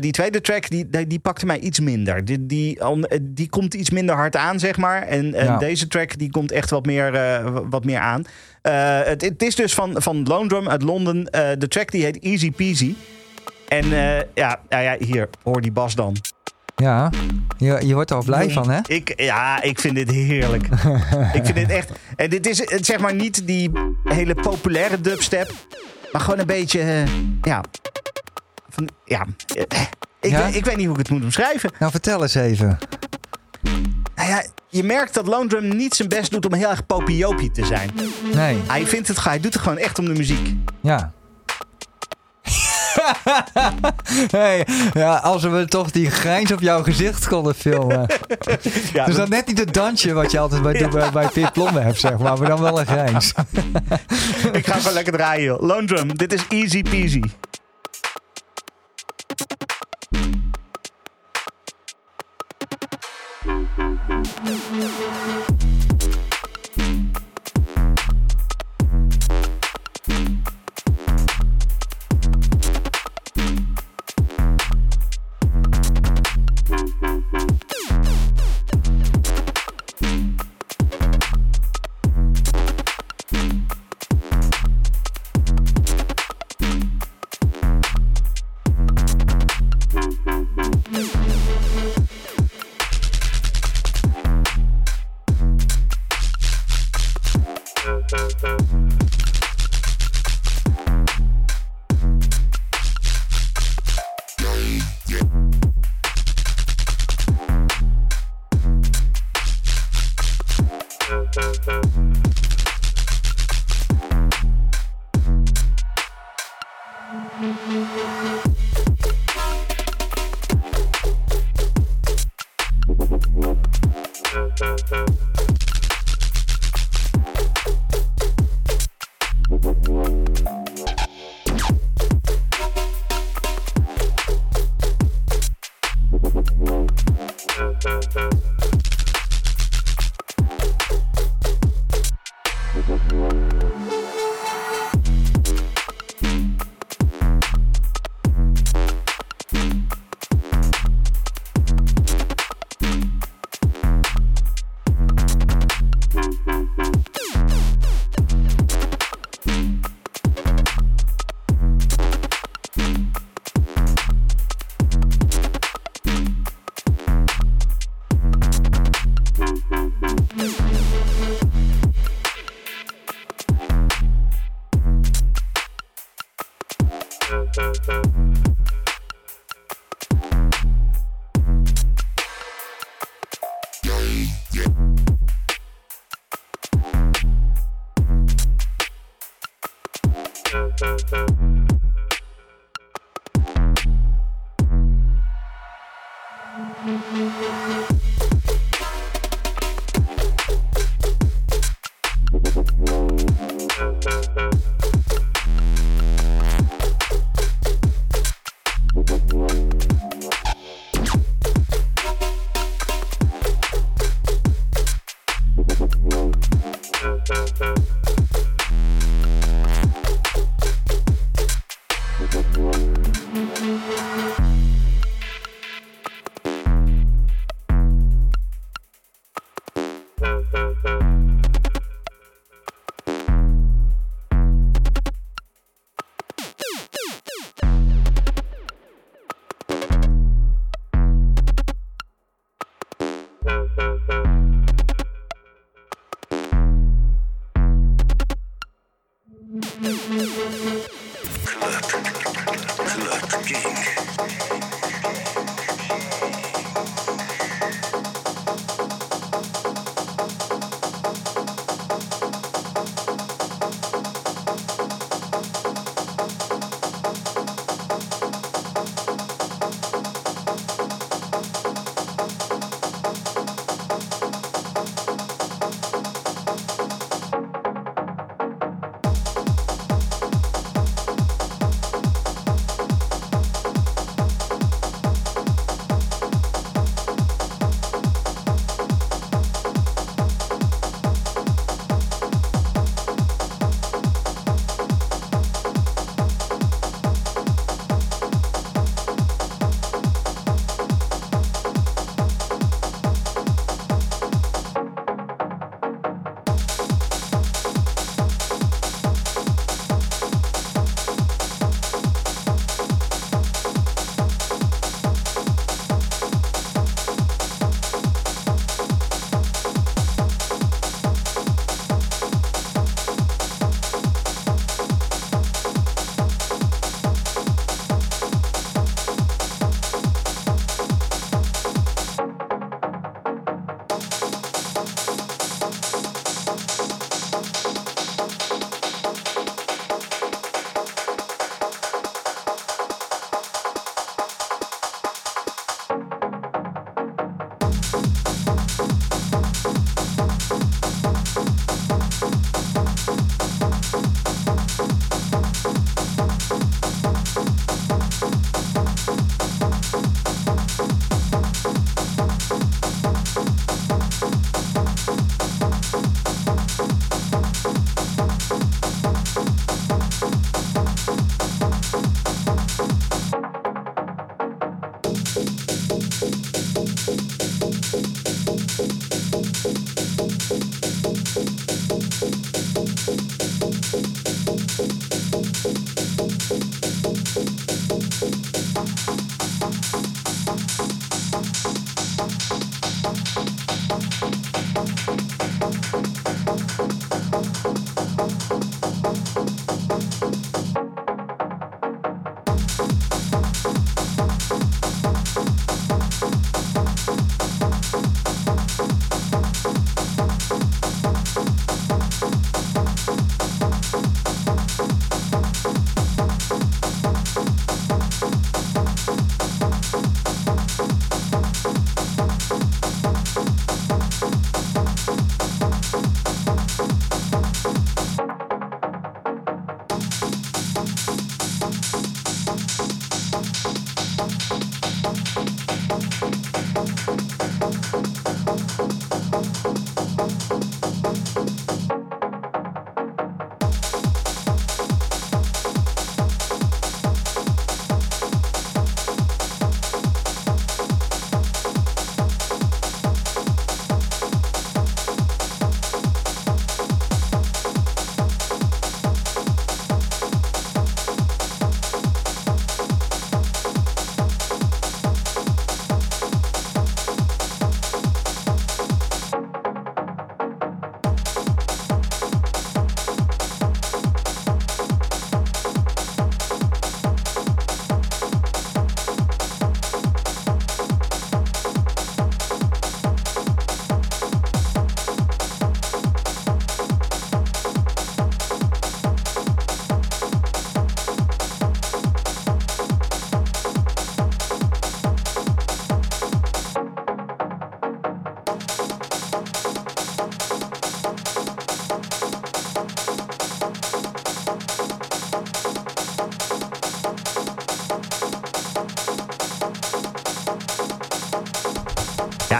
Die tweede track, die, die, die pakte mij iets minder. Die, die, on- die komt iets minder hard aan, zeg maar. En, en Ja. deze track, die komt echt wat meer, eh, wat meer aan. Eh, het, het is dus van, van Lone Drum uit Londen. Eh, de track die heet Easy Peasy. En ja, ja, ja, hier, hoor die bas dan. Ja, je, je wordt er al blij van, hè? Ik, ja, ik vind dit heerlijk. [LAUGHS] ik vind dit echt. En dit is zeg maar niet die hele populaire dubstep, maar gewoon een beetje. ja. Van, ja. ik, Ja? Weet, ik weet niet hoe ik het moet omschrijven. Nou, vertel eens even. Nou ja, je merkt dat Lone Drum niet zijn best doet om heel erg popiopie te zijn. Nee, Hij, vindt het, hij doet het gewoon echt om de muziek. ja. [LAUGHS] hey, ja, als we toch die grijns op jouw gezicht konden filmen. [LAUGHS] Ja, Dus dat net niet het dansje wat je altijd bij, doet bij, bij Pip Plombe hebt, zeg maar. Maar dan wel een grijns. ik ga gewoon lekker draaien. joh. Lone Drum, dit is easy peasy. you.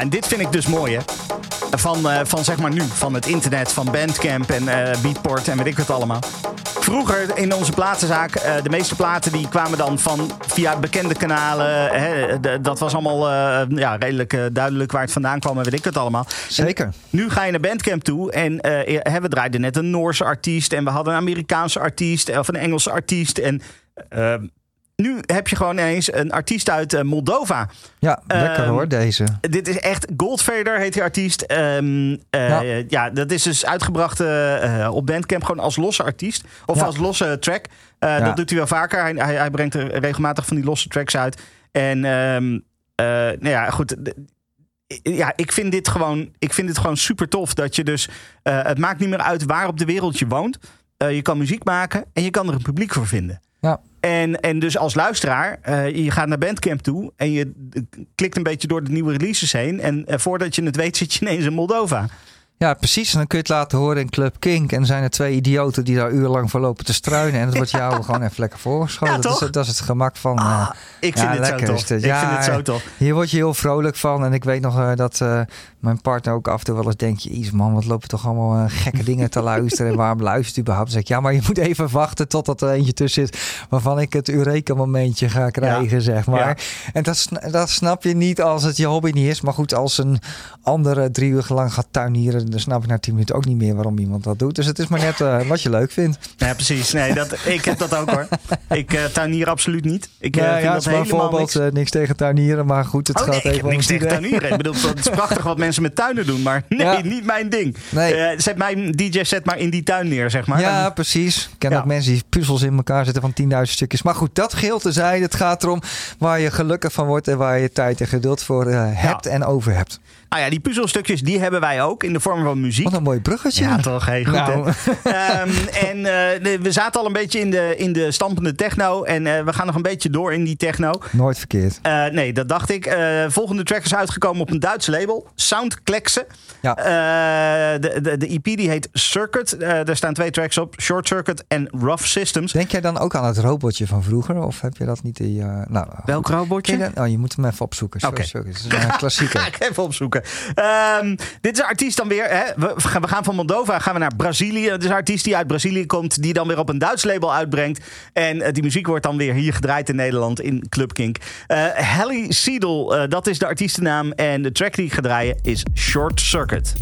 Ja, en dit vind ik dus mooi, hè. Van, eh, van zeg maar nu, van het internet, van Bandcamp en eh, Beatport en weet ik het allemaal. Vroeger in onze platenzaak, eh, de meeste platen die kwamen dan van via bekende kanalen. Hè, dat was allemaal ja, redelijk duidelijk waar het vandaan kwam en weet ik het allemaal. Zeker. Nu ga je naar Bandcamp toe en we draaiden net een Noorse artiest en we hadden een Amerikaanse artiest of een Engelse artiest. En nu heb je gewoon ineens een artiest uit eh, Moldova. Ja, lekker Ehm, hoor, deze. Dit is echt Goldfader heet die artiest. Ehm, eh, Ja. ja. dat is dus uitgebracht eh, op Bandcamp gewoon als losse artiest. Of Ja. als losse track. Ja. Dat doet hij wel vaker. Hij, hij, hij brengt er regelmatig van die losse tracks uit. En ehm, eh, nou ja, goed. Ja, ik vind dit gewoon, ik vind dit gewoon super tof. Dat je dus. het maakt niet meer uit waar op de wereld je woont. Je kan muziek maken en je kan er een publiek voor vinden. Ja. En, en dus als luisteraar, eh, je gaat naar Bandcamp toe en je eh, klikt een beetje door de nieuwe releases heen. En eh, voordat je het weet, [LAUGHS] zit je ineens in Moldova. Ja, precies. En dan kun je het laten horen in Club Kink. En dan zijn er twee idioten die daar urenlang voor lopen te struinen. En dat wordt [LAUGHS] jou gewoon even lekker voorgeschoten. Ja, dat, is, dat is het gemak van... eh, Ah, ik vind ja, dit zo tof. Ik vind dit zo tof. Hier word je heel vrolijk van. En ik weet nog eh, dat eh, mijn partner ook af en toe wel eens denkt... Jezus man, wat lopen toch allemaal eh, gekke dingen te luisteren. En waarom luistert u überhaupt? Dan zeg ik, ja, maar je moet even wachten totdat er eentje tussen zit... waarvan ik het Eureka-momentje ga krijgen, zeg maar. Ja. En dat, dat snap je niet als het je hobby niet is. Maar goed, als een andere drie uur lang gaat tuinieren... dan snap ik na tien minuten ook niet meer waarom iemand dat doet. Dus het is maar net eh, wat je leuk vindt. Ja, precies. Nee, dat, ik heb dat ook hoor. Ik uh, tuinier absoluut niet. Ik Ja, vind dat is helemaal niks. niks tegen tuinieren. Maar goed, het Oh, gaat nee, even niks tegen tuinieren. Ik bedoel, het is prachtig wat [LAUGHS] mensen met tuinen doen. Maar nee, Ja. niet mijn ding. Nee. Eh, zet mijn DJ set maar in die tuin neer, zeg maar. Ja, Dan- precies. Ik ken Ja. ook mensen die puzzels in elkaar zetten van 10.000 stukjes. Maar goed, dat geheel tezijde. Het gaat erom waar je gelukkig van wordt en waar je tijd en geduld voor eh, hebt en over hebt. Nou ja, die puzzelstukjes die hebben wij ook in de vorm van muziek. Wat een mooi bruggetje. Ja, toch? Hey, goed, Nou. Ehm, en eh, we zaten al een beetje in de, in de stampende techno. En eh, we gaan nog een beetje door in die techno. Nooit verkeerd. Eh, nee, dat dacht ik. Volgende track is uitgekomen op een Duits label. Soundklekse. Ja. De, de, de EP die heet Circuit. Daar staan twee tracks op. Short Circuit en Rough Systems. Denk jij dan ook aan het robotje van vroeger? Of heb je dat niet in. Nou, Welk robotje? je? Oh, je moet hem even opzoeken. Oké. Het is een klassieker. [LAUGHS] Ga ik even opzoeken. Ehm, dit is een artiest dan weer. Hè? We, gaan- van Moldova gaan we naar Brazilië. Het is een artiest die uit Brazilië komt. Die dan weer op een Duits label uitbrengt. En eh, die muziek wordt dan weer hier gedraaid in Nederland in Club Kink. Eh Helly Seedel, eh, dat is de artiestennaam. En de track die ik ga draaien is Short Circuit.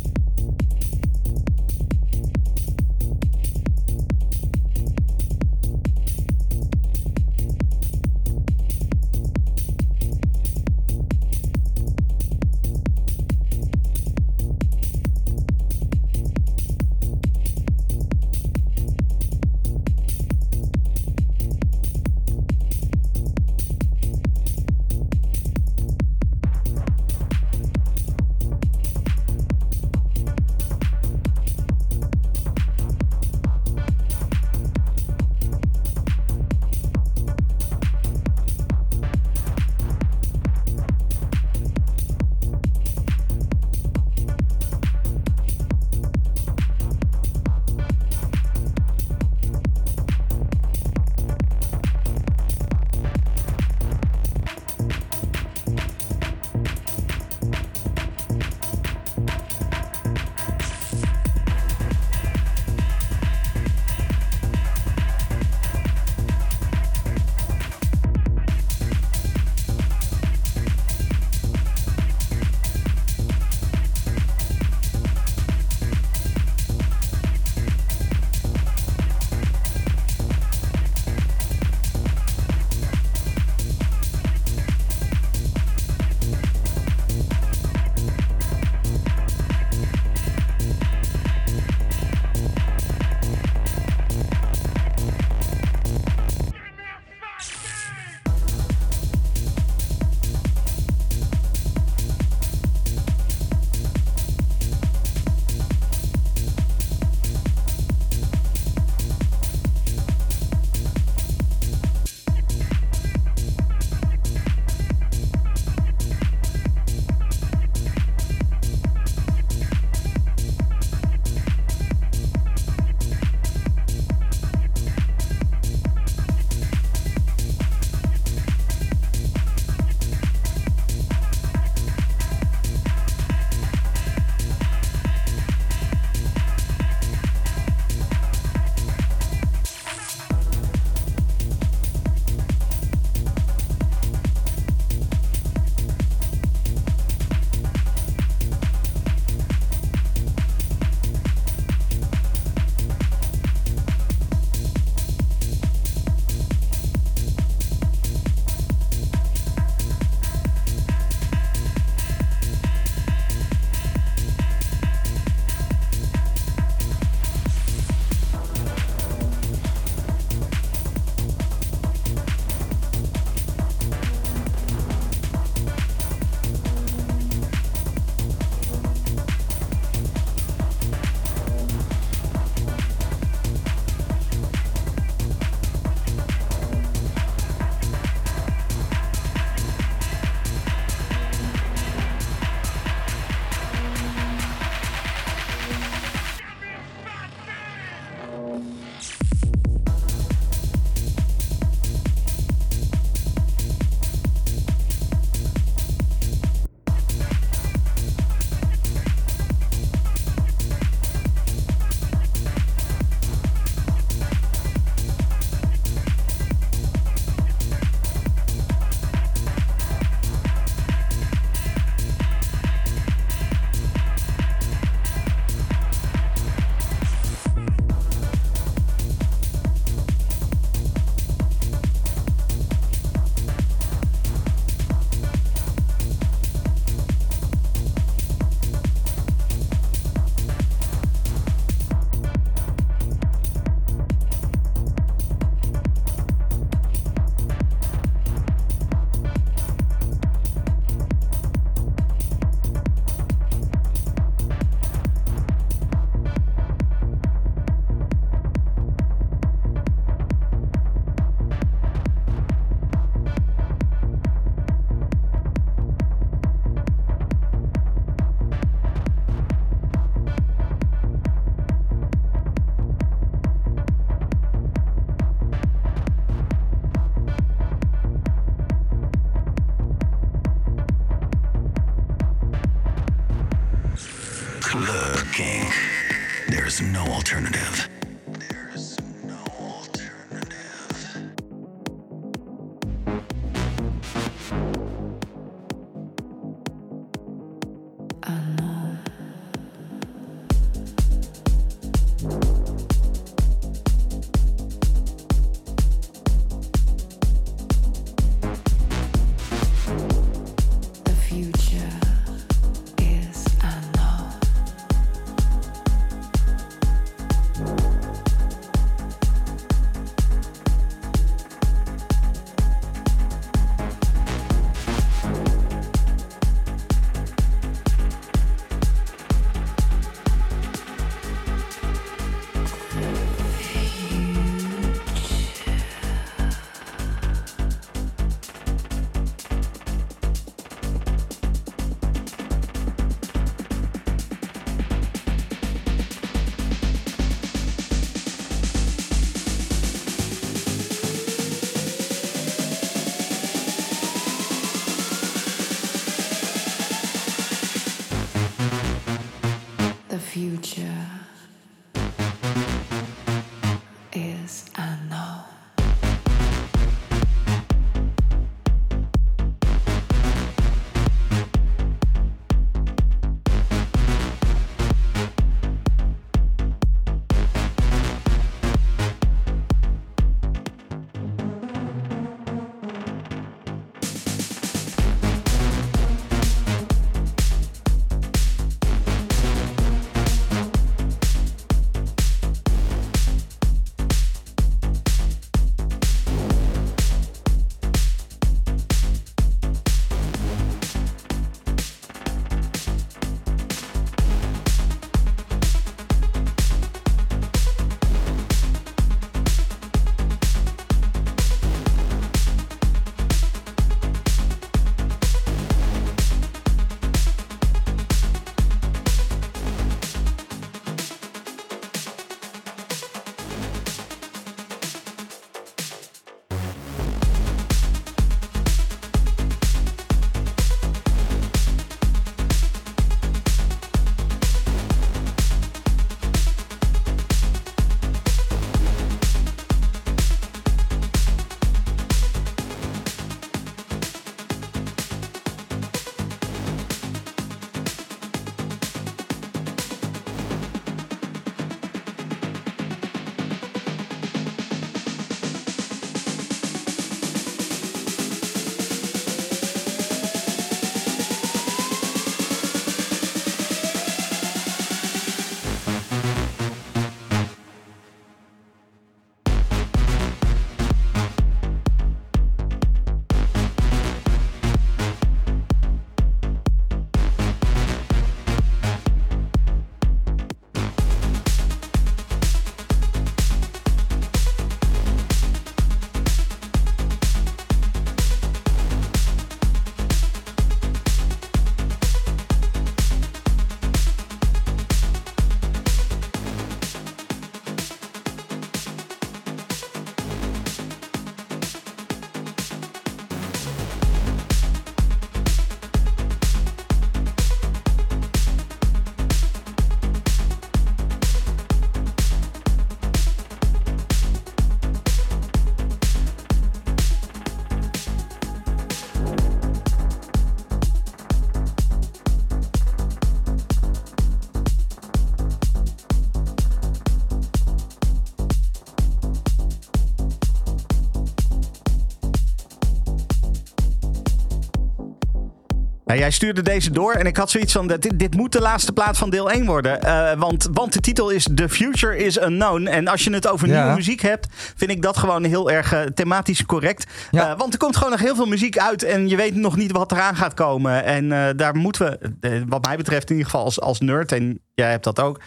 Jij stuurde deze door en ik had zoiets van: dit, dit moet de laatste plaat van deel 1 worden. Eh, want, want de titel is The Future is Unknown. En als je het over Ja. nieuwe muziek hebt, vind ik dat gewoon heel erg eh, thematisch correct. Ja. Eh, want er komt gewoon nog heel veel muziek uit en je weet nog niet wat eraan gaat komen. En daar moeten we, wat mij betreft, in ieder geval als, als nerd, en jij hebt dat ook.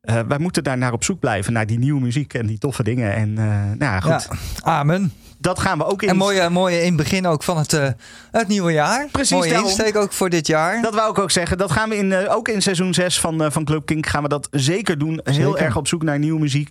wij moeten daar naar op zoek blijven, naar die nieuwe muziek en die toffe dingen. En nou ja, goed. Ja, amen. Dat gaan we ook in. En mooie, mooie in het begin ook van het, eh, het nieuwe jaar. Precies, Mooie daarom. insteek ook voor dit jaar. Dat wou ik ook zeggen. Dat gaan we in, eh, ook in seizoen 6 van, eh, van Club Kink gaan we dat zeker doen. Heel erg op zoek naar nieuwe muziek.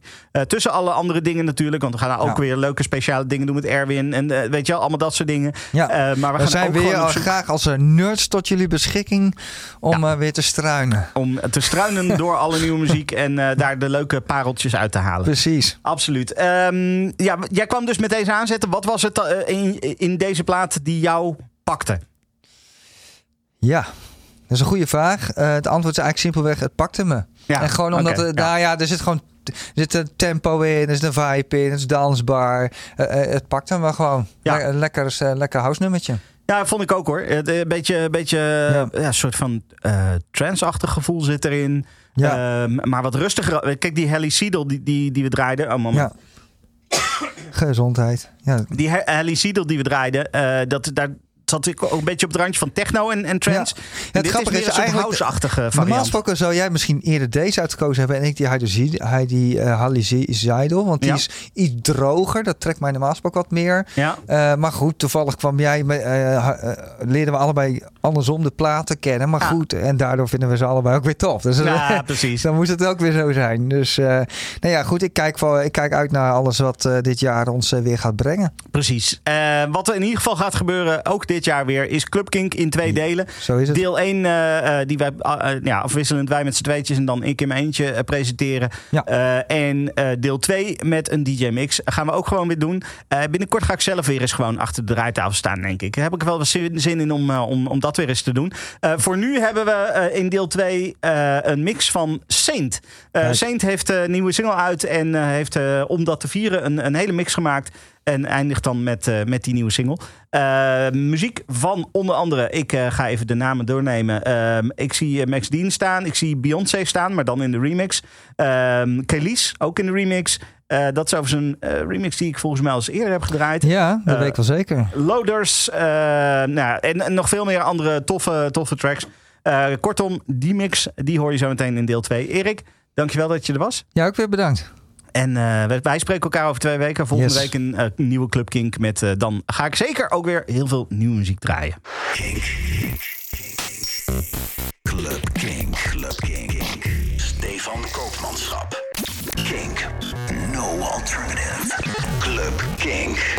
Tussen alle andere dingen natuurlijk. Want we gaan ook Ja. weer leuke speciale dingen doen met Erwin. En weet je wel, allemaal dat soort dingen. Ja. Maar we, we gaan zijn ook weer al graag als nerds tot jullie beschikking om Ja. weer te struinen. om te struinen [LAUGHS] door alle nieuwe muziek. En daar de leuke pareltjes uit te halen. Precies. Absoluut. Ehm, ja, jij kwam dus met deze Wat was het eh, in, in deze plaat die jou pakte? Ja, dat is een goede vraag. Eh, het antwoord is eigenlijk simpelweg, het pakte me. Ja, en gewoon omdat, er, ja. nou ja, er zit gewoon er zit een tempo in, er zit een vibe in, het is dansbaar. Eh, eh, het pakte me gewoon. Ja. Le- een lekker, eh, lekker house nummertje. Ja, vond ik ook hoor. Eh, Een beetje, een beetje Ja. ja. soort van eh trance-achtig gevoel zit erin. Ja. Ehm, maar wat rustiger. Kijk, die Helly Seedle die, die, die we draaiden. Oh, moment. Ja. Gezondheid. Ja, Die He- Helly Seedle die we draaiden. eh, dat, daar zat ik ook een beetje op het randje van techno en, en trance. Ja. En het dit grappige is is eigenlijk- house-achtige Normaal variant. gesproken zou jij misschien eerder deze uitgekozen hebben en ik die Heidi, Heidi uh, Hallie Zeidel. Want die Ja. is iets droger. Dat trekt mij normaal gesproken wat meer. Ja. Eh, maar goed, toevallig kwam jij, eh, ha- eh, leerden we allebei andersom de platen kennen. Maar Ah. goed, en daardoor vinden we ze allebei ook weer tof. Dus Ja, precies. dan moet het ook weer zo zijn. Dus eh, nou ja, goed, ik kijk, wel, ik kijk uit naar alles wat eh, dit jaar ons eh, weer gaat brengen. Precies. Eh, wat er in ieder geval gaat gebeuren, ook dit jaar weer, is Club Kink in twee delen. Zo is het. Deel 1, eh, eh, die wij eh, ja, afwisselend wij met z'n tweetjes en dan ik in mijn eentje presenteren. Ja. En deel 2 met een DJ-mix gaan we ook gewoon weer doen. Binnenkort ga ik zelf weer eens gewoon achter de draaitafel staan, denk ik. Daar heb ik wel wat zin in om, om, om dat weer eens te doen. Voor nu hebben we in deel 2 eh, een mix van Saint. Saint heeft een nieuwe single uit en heeft om dat te vieren een, een hele mix gemaakt. En eindigt dan met, eh, met die nieuwe single. Eh, muziek van onder andere, ik eh, ga even de namen doornemen. Ehm, ik zie Max Dean staan, ik zie Beyoncé staan, maar dan in de remix. Ehm Kelis, ook in de remix. Dat is overigens een remix die ik volgens mij al eens eerder heb gedraaid. Ja, dat weet ik wel zeker. Loaders nou, en, en nog veel meer andere toffe, toffe tracks. Kortom, die mix die hoor je zo meteen in deel 2. Erik, dankjewel dat je er was. Ja, ook weer bedankt. En eh, wij, spreken elkaar over twee weken. Volgende Yes. week een eh, nieuwe Club Kink. Met, eh, dan ga ik zeker ook weer heel veel nieuwe muziek draaien. Kink. Club Kink. Club Kink. Stefan Koopmanschap. Kink. No alternative. Club Kink.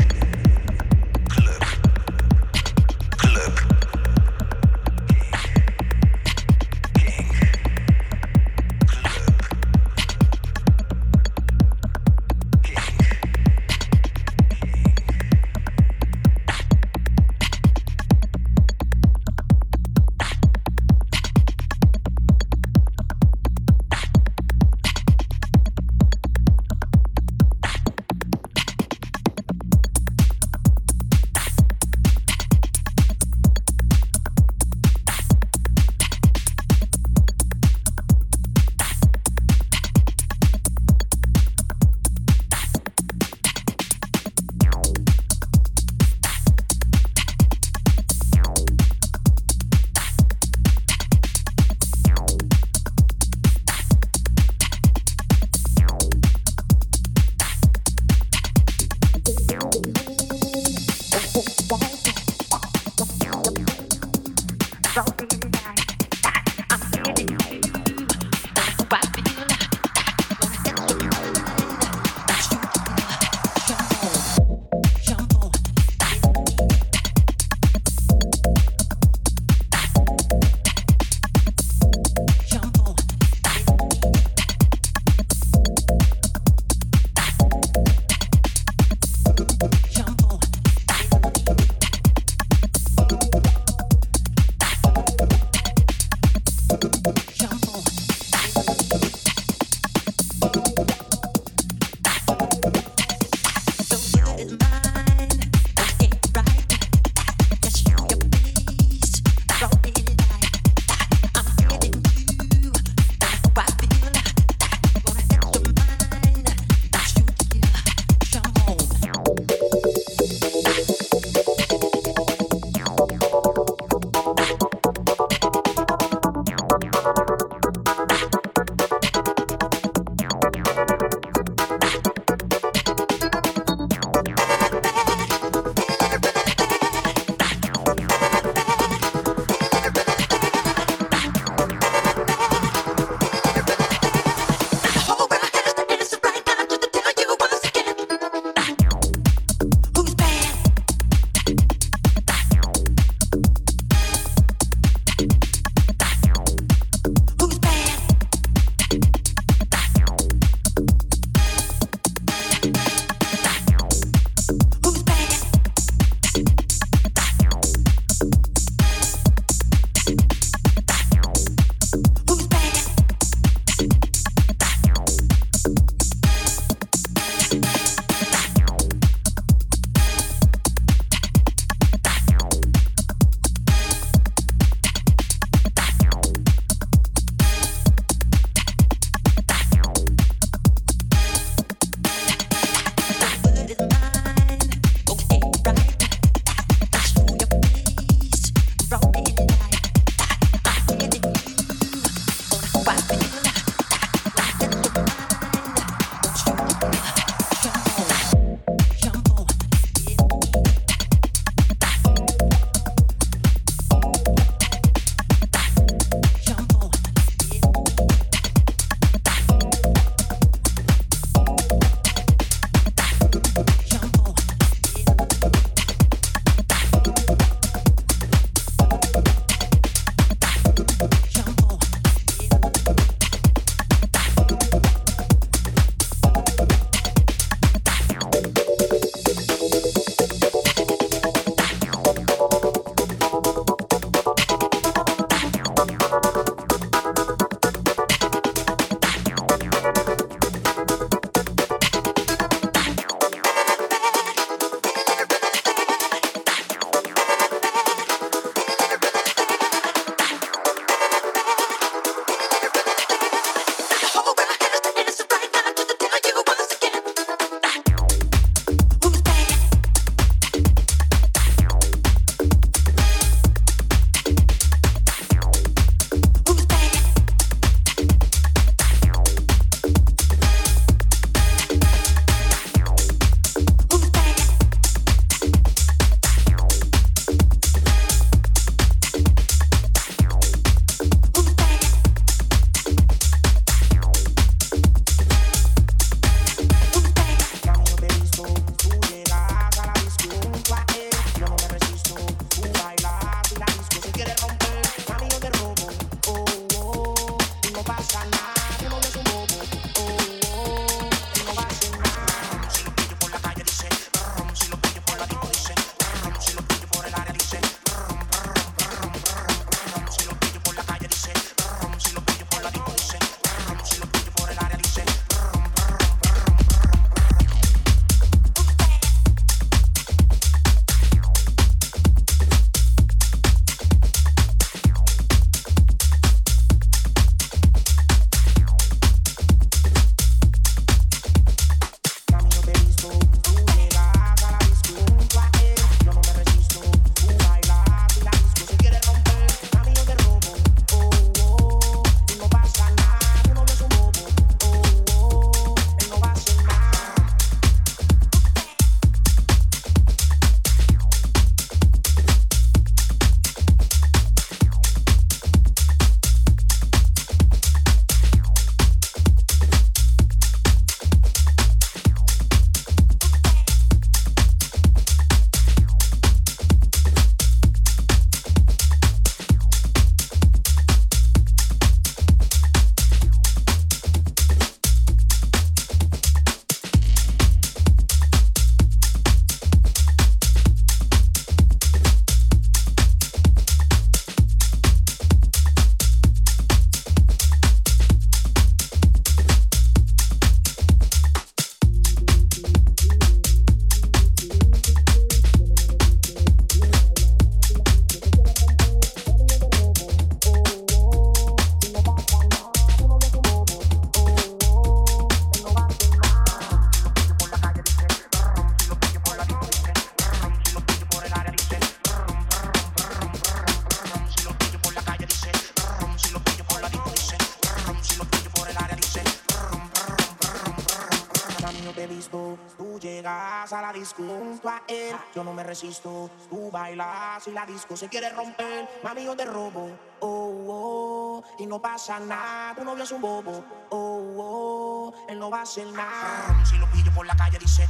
resisto. Tú bailas y la disco se quiere romper. Mami, yo te robo. Oh, oh, y no pasa nada. Tu novio es un bobo. Oh, oh, él no va a hacer nada. si lo pillo por la calle, dice.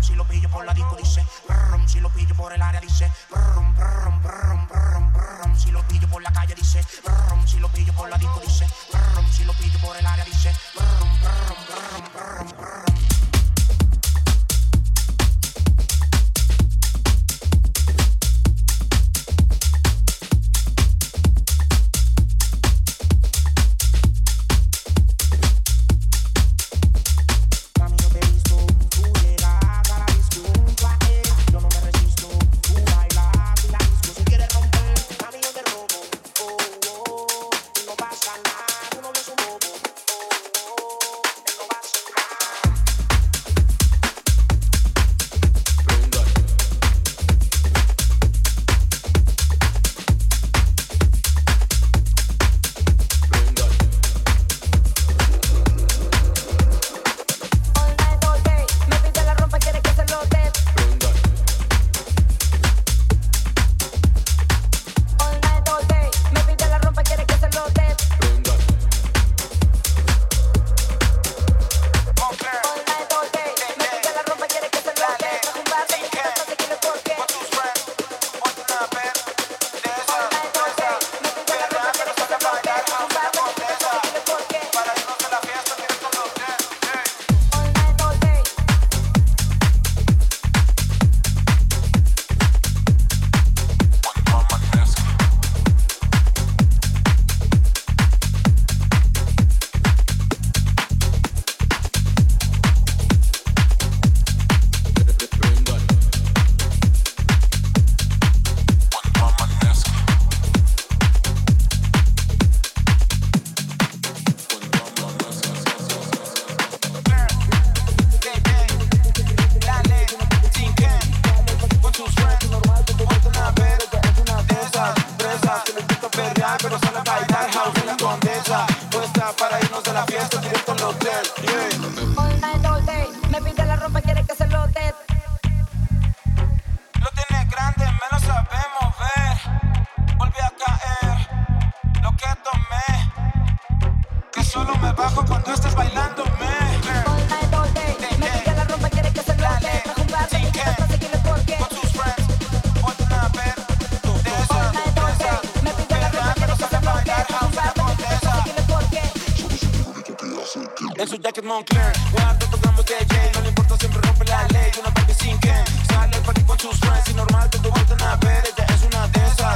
si lo pillo por la disco, dice. si lo pillo por el área, dice. si lo pillo por la calle, dice. si lo pillo por la disco, dice. si lo pillo por el área, dice. Moncler. Guarda, no importa, siempre rompe la ley. Una sin sale al party con sus friends y normal, te vuelven a ver. Ella es una de esas.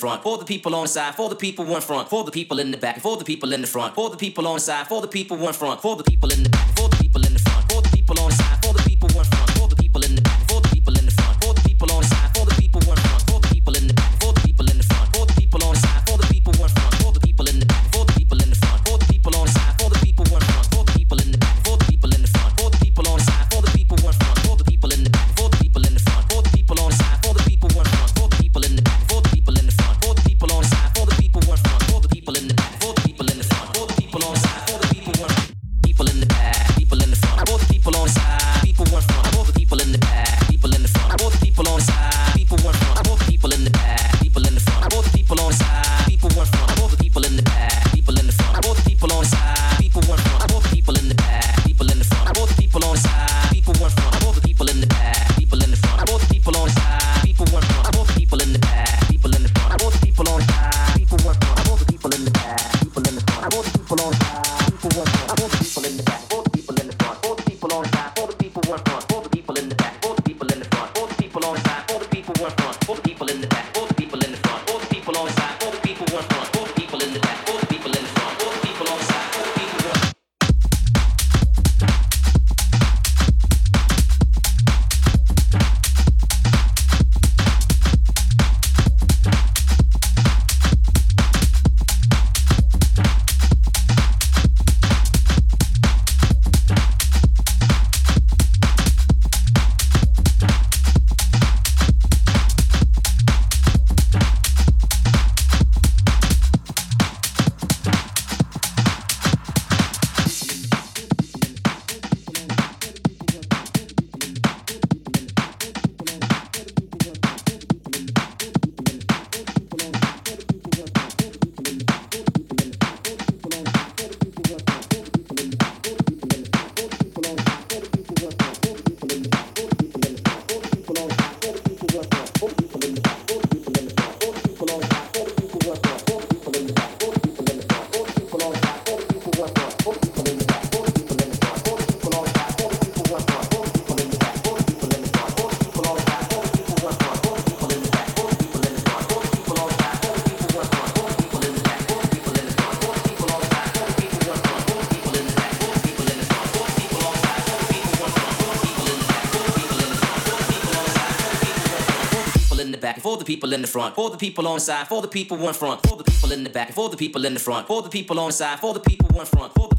front, for the people on the side, for the people in front, for the people in the back, for the people in the front, for the people on the side, for the people in front, for the people in the back. for the people in the front, for the people on the side, for the people in front, for the people in the back, for the people in the front, for the people on the side, for the people in front, for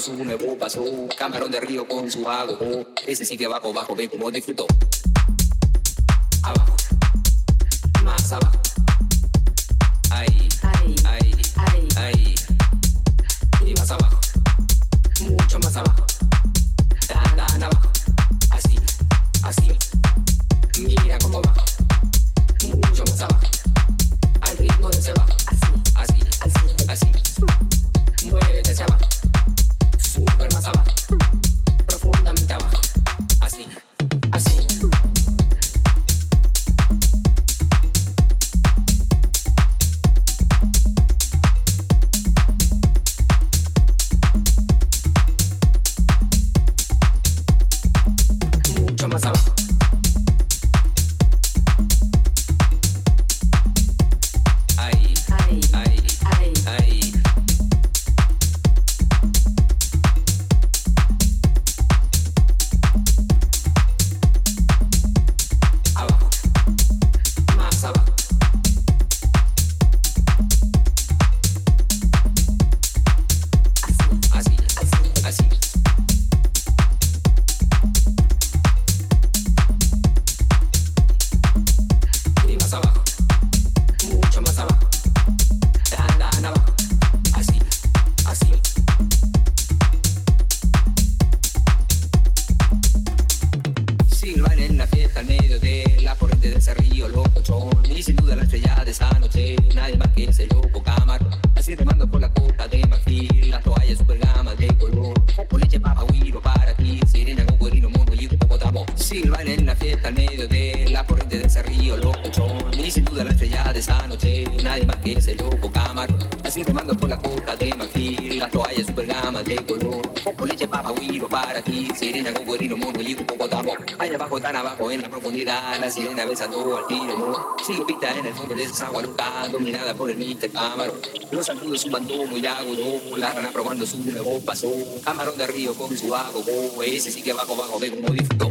su nuevo paso. Camarón de río con su ago, ese sí que abajo, bajo, ve como disfrutó. Al medio de la corriente de ese río locochón. Y sin duda la estrella de esa noche, nadie más que ese loco camarón. Así remando por la costa de marfil, la toalla super gama de color. Con leche, papa, huiro para ti, sirena, cocodrilo, mono y un hipopótamo. Silban en la fiesta al medio de la corriente de ese río locochón. Y sin duda la estrella de esa noche, nadie más que ese loco camarón. Así remando por la costa de marfil, la toalla super gama de color. Con leche, papa, huiro para ti, sirena, cocodrilo, mono y un hipopótamo. Allá abajo, tan abajo en la profundidad, la sirena besando al tiro, ¿no? Silvita en el fondo de esa agua loca, dominada por el Mr. Camarón. Los saludos un bandón muy agudo, la rana probando su nuevo paso. Camarón de río con su ago, ese sí que abajo, abajo, ve como disfrutó.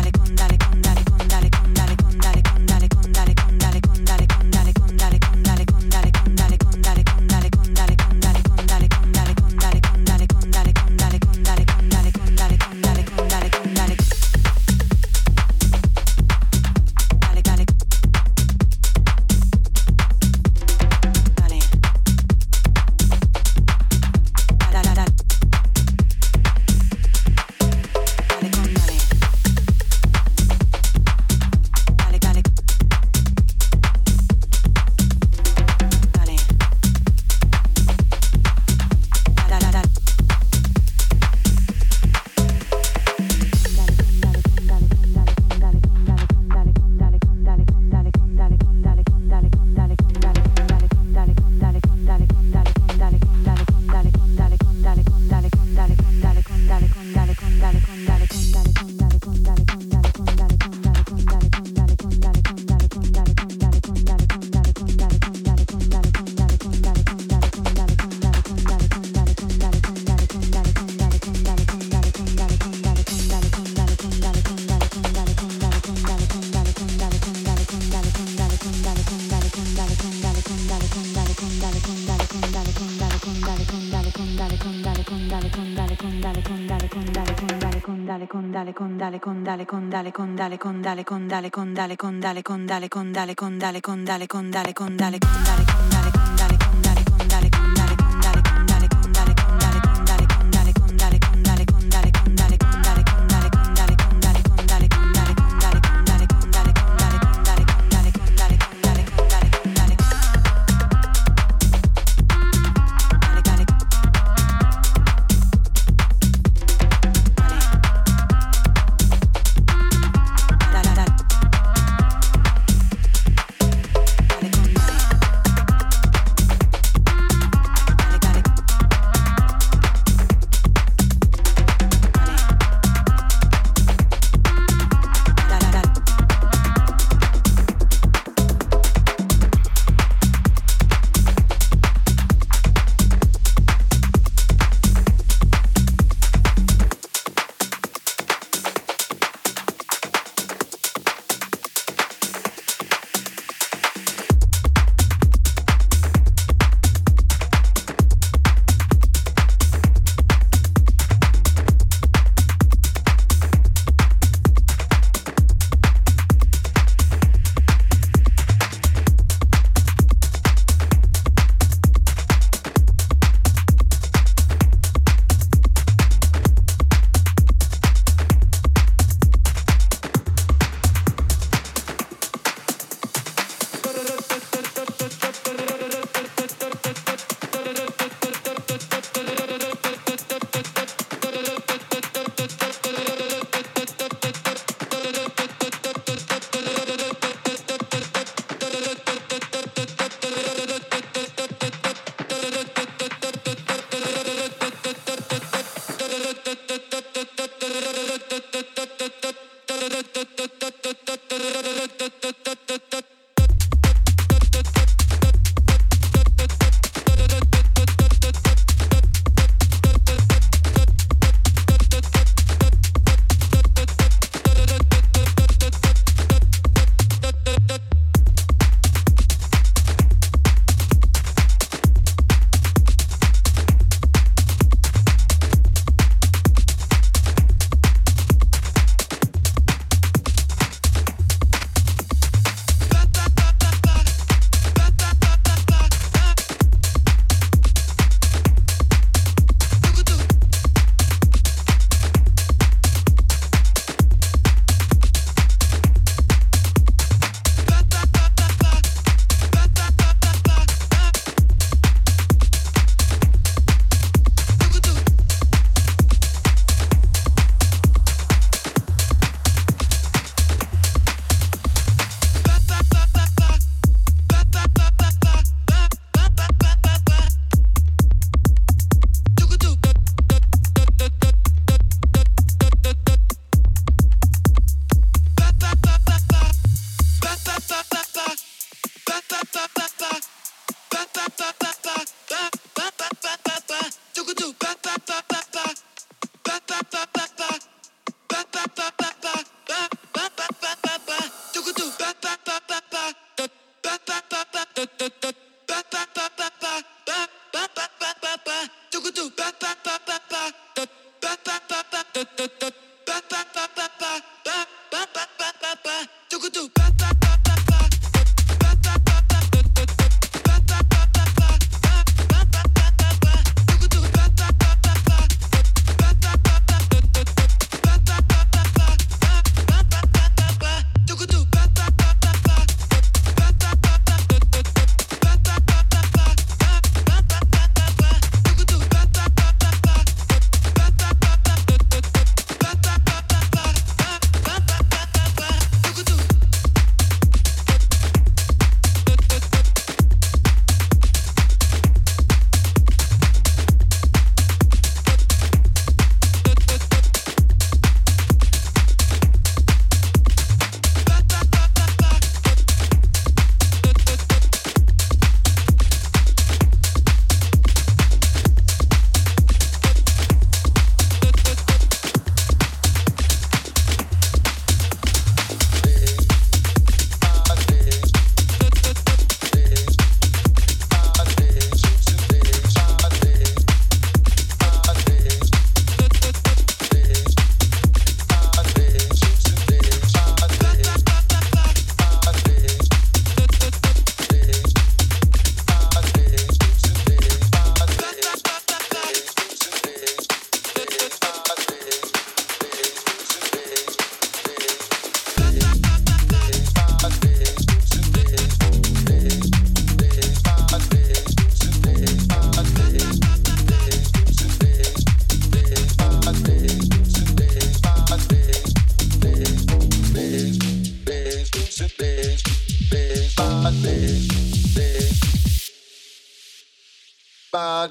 condale condale condale condale condale condale condale condale condale condale condale condale condale condale condale condale condale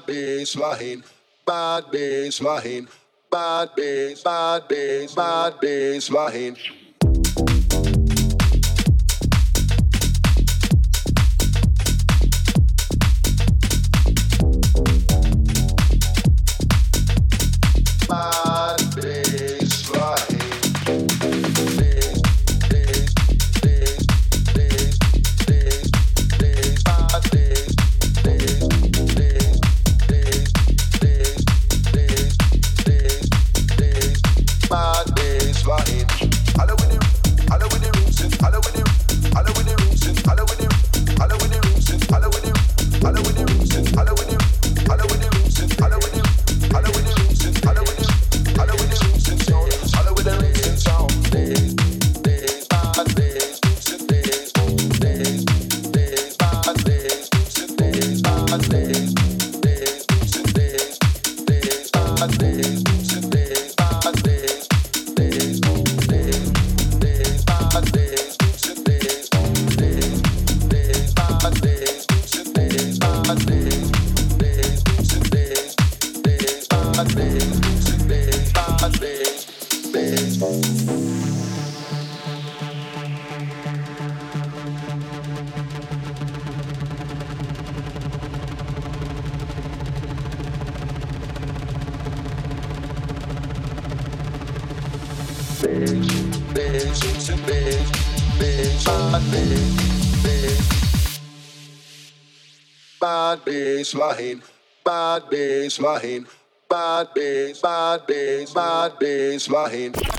bad bass line, bad bass line, bad bass, bad bass, bad bass line. baseline, bad baseline, bad bass, bad bass, bad baseline.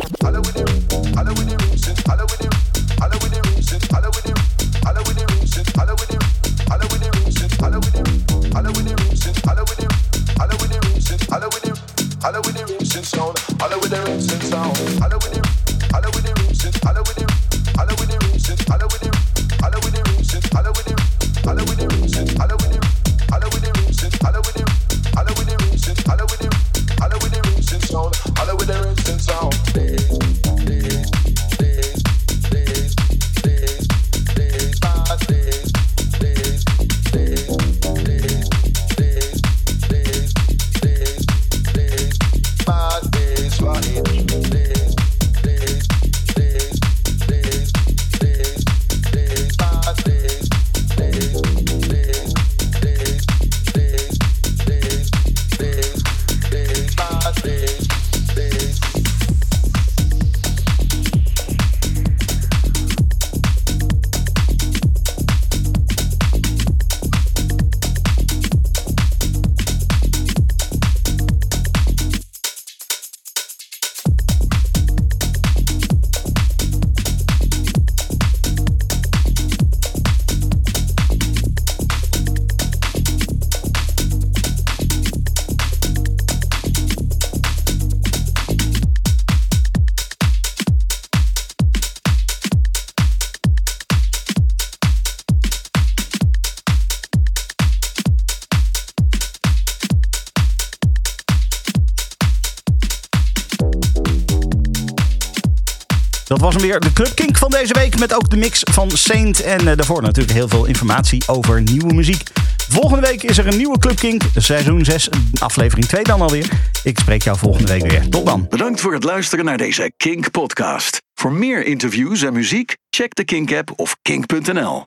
Met ook de mix van Saint. En eh, daarvoor natuurlijk heel veel informatie over nieuwe muziek. Volgende week is er een nieuwe Club Kink. Seizoen 6, aflevering 2 dan alweer. Ik spreek jou volgende week weer. Tot dan. Bedankt voor het luisteren naar deze Kink podcast. Voor meer interviews en muziek, check de Kink app of kink.nl.